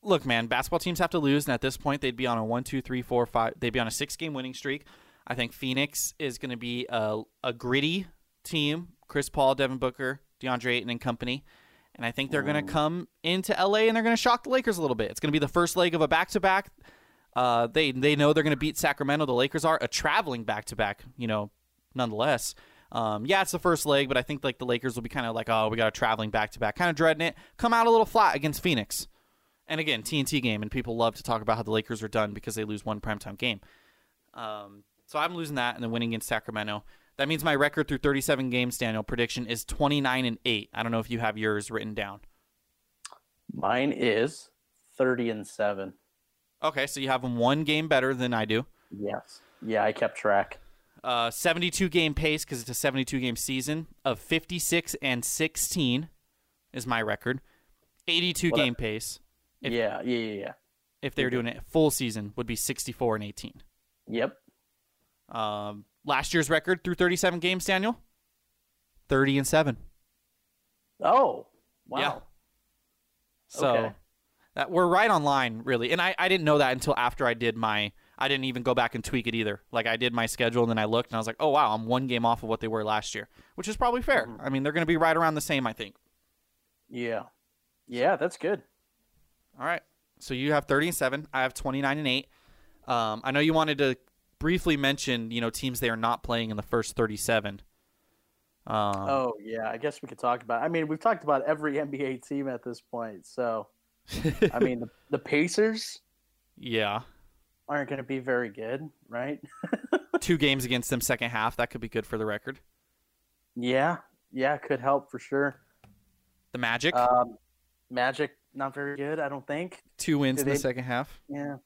Look, man, basketball teams have to lose, and at this point, they'd be on a one, two, three, four, five. They'd be on a six-game winning streak. I think Phoenix is going to be a, a gritty team. Chris Paul, Devin Booker, DeAndre Ayton, and company. And I think they're going to come into LA and they're going to shock the Lakers a little bit. It's going to be the first leg of a back-to-back. Uh, they they know they're going to beat Sacramento. The Lakers are a traveling back-to-back. You know, nonetheless. Um, yeah, it's the first leg, but I think like the Lakers will be kind of like, oh, we got a traveling back-to-back, kind of dreading it. Come out a little flat against Phoenix. And again, TNT game, and people love to talk about how the Lakers are done because they lose one primetime game. Um, so I'm losing that and then winning against Sacramento. That means my record through 37 games, Daniel, prediction is 29 and 8. I don't know if you have yours written down. Mine is 30 and 7. Okay, so you have one game better than I do. Yes. Yeah, I kept track. Uh, 72 game pace because it's a 72 game season of 56 and 16 is my record. 82 What game pace If- yeah, yeah, yeah, yeah. if they were doing it full season would be 64 and 18. Yep. Um, last year's record through 37 games, Daniel, 30 and 7. Oh, wow. Yeah. So Okay. that we're right on line, really. And I, I didn't know that until after I did my. I didn't even go back and tweak it either. Like I did my schedule and then I looked and I was like, oh wow, I'm one game off of what they were last year, which is probably fair. Mm-hmm. I mean, they're going to be right around the same, I think. Yeah. Yeah, that's good. All right. So you have 30 and 7. I have 29 and 8. Um, I know you wanted to briefly mentioned, you know, teams they are not playing in the first 37. Um, Oh, yeah. I guess we could talk about. I mean, we've talked about every NBA team at this point. So, I mean, the, the Pacers yeah. aren't going to be very good, right? Two games against them second half. That could be good for the record. yeah. Yeah, could help for sure. The Magic, Um, Magic, not very good, I don't think. two wins do in the second half. Yeah.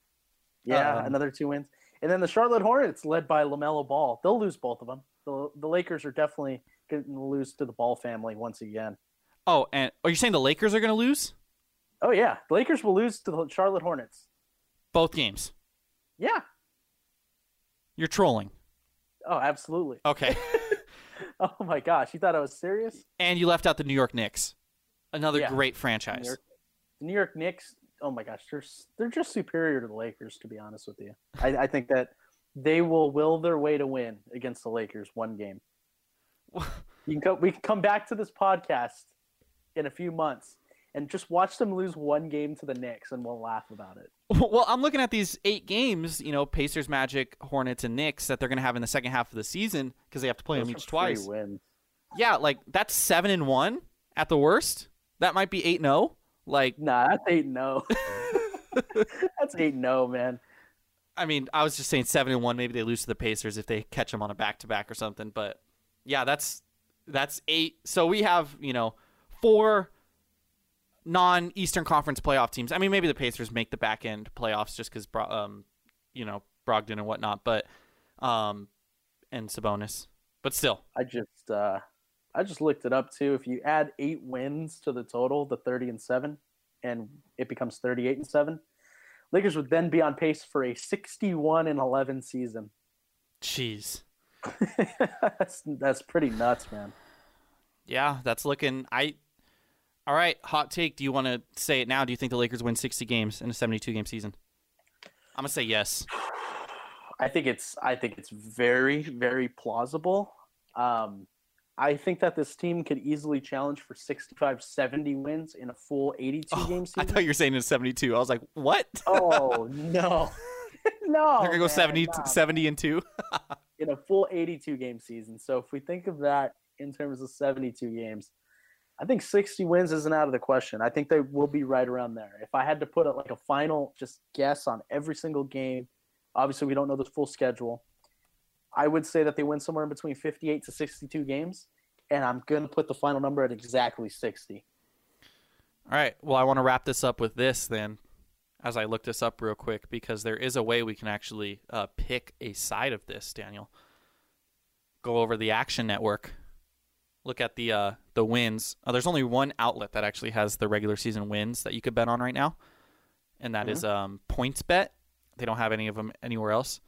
Yeah, Um, another two wins. And then the Charlotte Hornets, led by LaMelo Ball. They'll lose both of them. The, the Lakers are definitely going to lose to the Ball family once again. Oh, and are you saying the Lakers are going to lose Oh, yeah. The Lakers will lose to the Charlotte Hornets. both games? Yeah. You're trolling. Oh, absolutely. Okay. Oh, my gosh. You thought I was serious? and you left out the New York Knicks, another Yeah. great New franchise. York, the New York Knicks, oh my gosh, they're they're just superior to the Lakers, to be honest with you. I, I think that they will will their way to win against the Lakers one game. You can co- we can come back to this podcast in a few months and just watch them lose one game to the Knicks, and we'll laugh about it. Well, I'm looking at these eight games, you know, Pacers, Magic, Hornets, and Knicks that they're going to have in the second half of the season because they have to play Those them each twice. wins. Yeah, like that's seven and one at the worst. That might be eight and zero. Like, Nah, that's eight no. that's eight no, man. I mean, I was just saying seven and one. Maybe they lose to the Pacers if they catch them on a back to back or something. But yeah, that's that's eight. So we have you know four non Eastern Conference playoff teams. I mean, maybe the Pacers make the back end playoffs just because um you know Brogdon and whatnot, but um and Sabonis. But still, I just uh I just looked it up too. If you add eight wins to the total, the thirty and seven, and it becomes thirty-eight and seven, Lakers would then be on pace for a sixty-one and eleven season. jeez. that's that's pretty nuts, man. Yeah, that's looking. I. All right, hot take. Do you want to say it now? Do you think the Lakers win 60 games in a 72 game season? I'm gonna say yes. I think it's I think it's very very plausible. Um, I think that this team could easily challenge for 65, 70 wins in a full 82 Oh, game season. I thought you were saying in 72. I was like, what? oh no, no! They're gonna go man, 70, nah. 70 and two. in a full 82 game season. So if we think of that in terms of 72 games, I think 60 wins isn't out of the question. I think they will be right around there. If I had to put a, like a final just guess on every single game, obviously we don't know the full schedule. I would say that they win somewhere in between 58 to 62 games, and I'm going to put the final number at exactly 60. All right. Well, I want to wrap this up with this then, as I look this up real quick, because there is a way we can actually uh, pick a side of this. Daniel, go over the Action Network, look at the uh, the wins. Uh, there's only one outlet that actually has the regular season wins that you could bet on right now, and that is um, Points Bet. They don't have any of them anywhere else.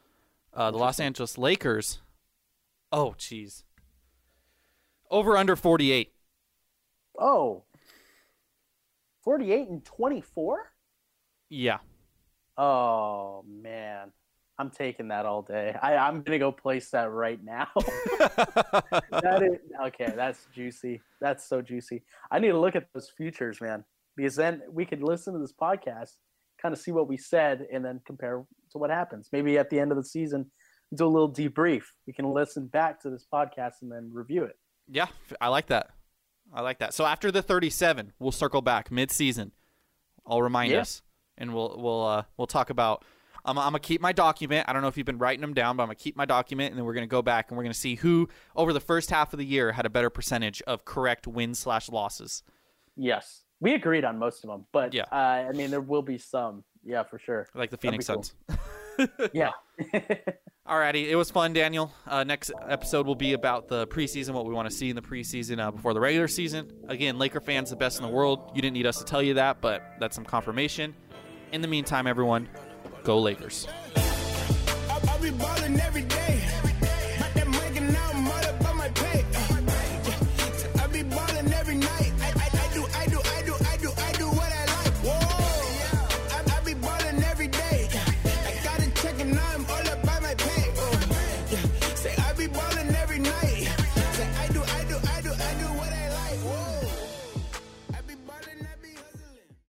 Uh, the Los Angeles Lakers. Oh, jeez. Over under 48. Oh, 48 and 24? Yeah. Oh man. I'm taking that all day. I, I'm gonna go place that right now. that is okay. That's juicy. That's so juicy. I need to look at those futures, man, because then we could listen to this podcast, kind of see what we said, and then compare to what happens. Maybe at the end of the season, do a little debrief. We can listen back to this podcast and then review it. Yeah, I like that. I like that. So after the 37, we'll circle back mid-season. I'll remind Yeah. us, and we'll we'll uh, we'll talk about. I'm, I'm gonna keep my document. I don't know if you've been writing them down, but I'm gonna keep my document, and then we're gonna go back and we're gonna see who over the first half of the year had a better percentage of correct wins slash losses. Yes, we agreed on most of them, but Yeah. uh, I mean there will be some. Yeah, for sure. Like the That'd be Phoenix cool. Suns. Yeah. Alrighty, it was fun, Daniel. Uh, next episode will be about the preseason, what we want to see in the preseason uh, before the regular season. Again, Laker fans, the best in the world. You didn't need us to tell you that, but that's some confirmation. In the meantime, everyone, go Lakers.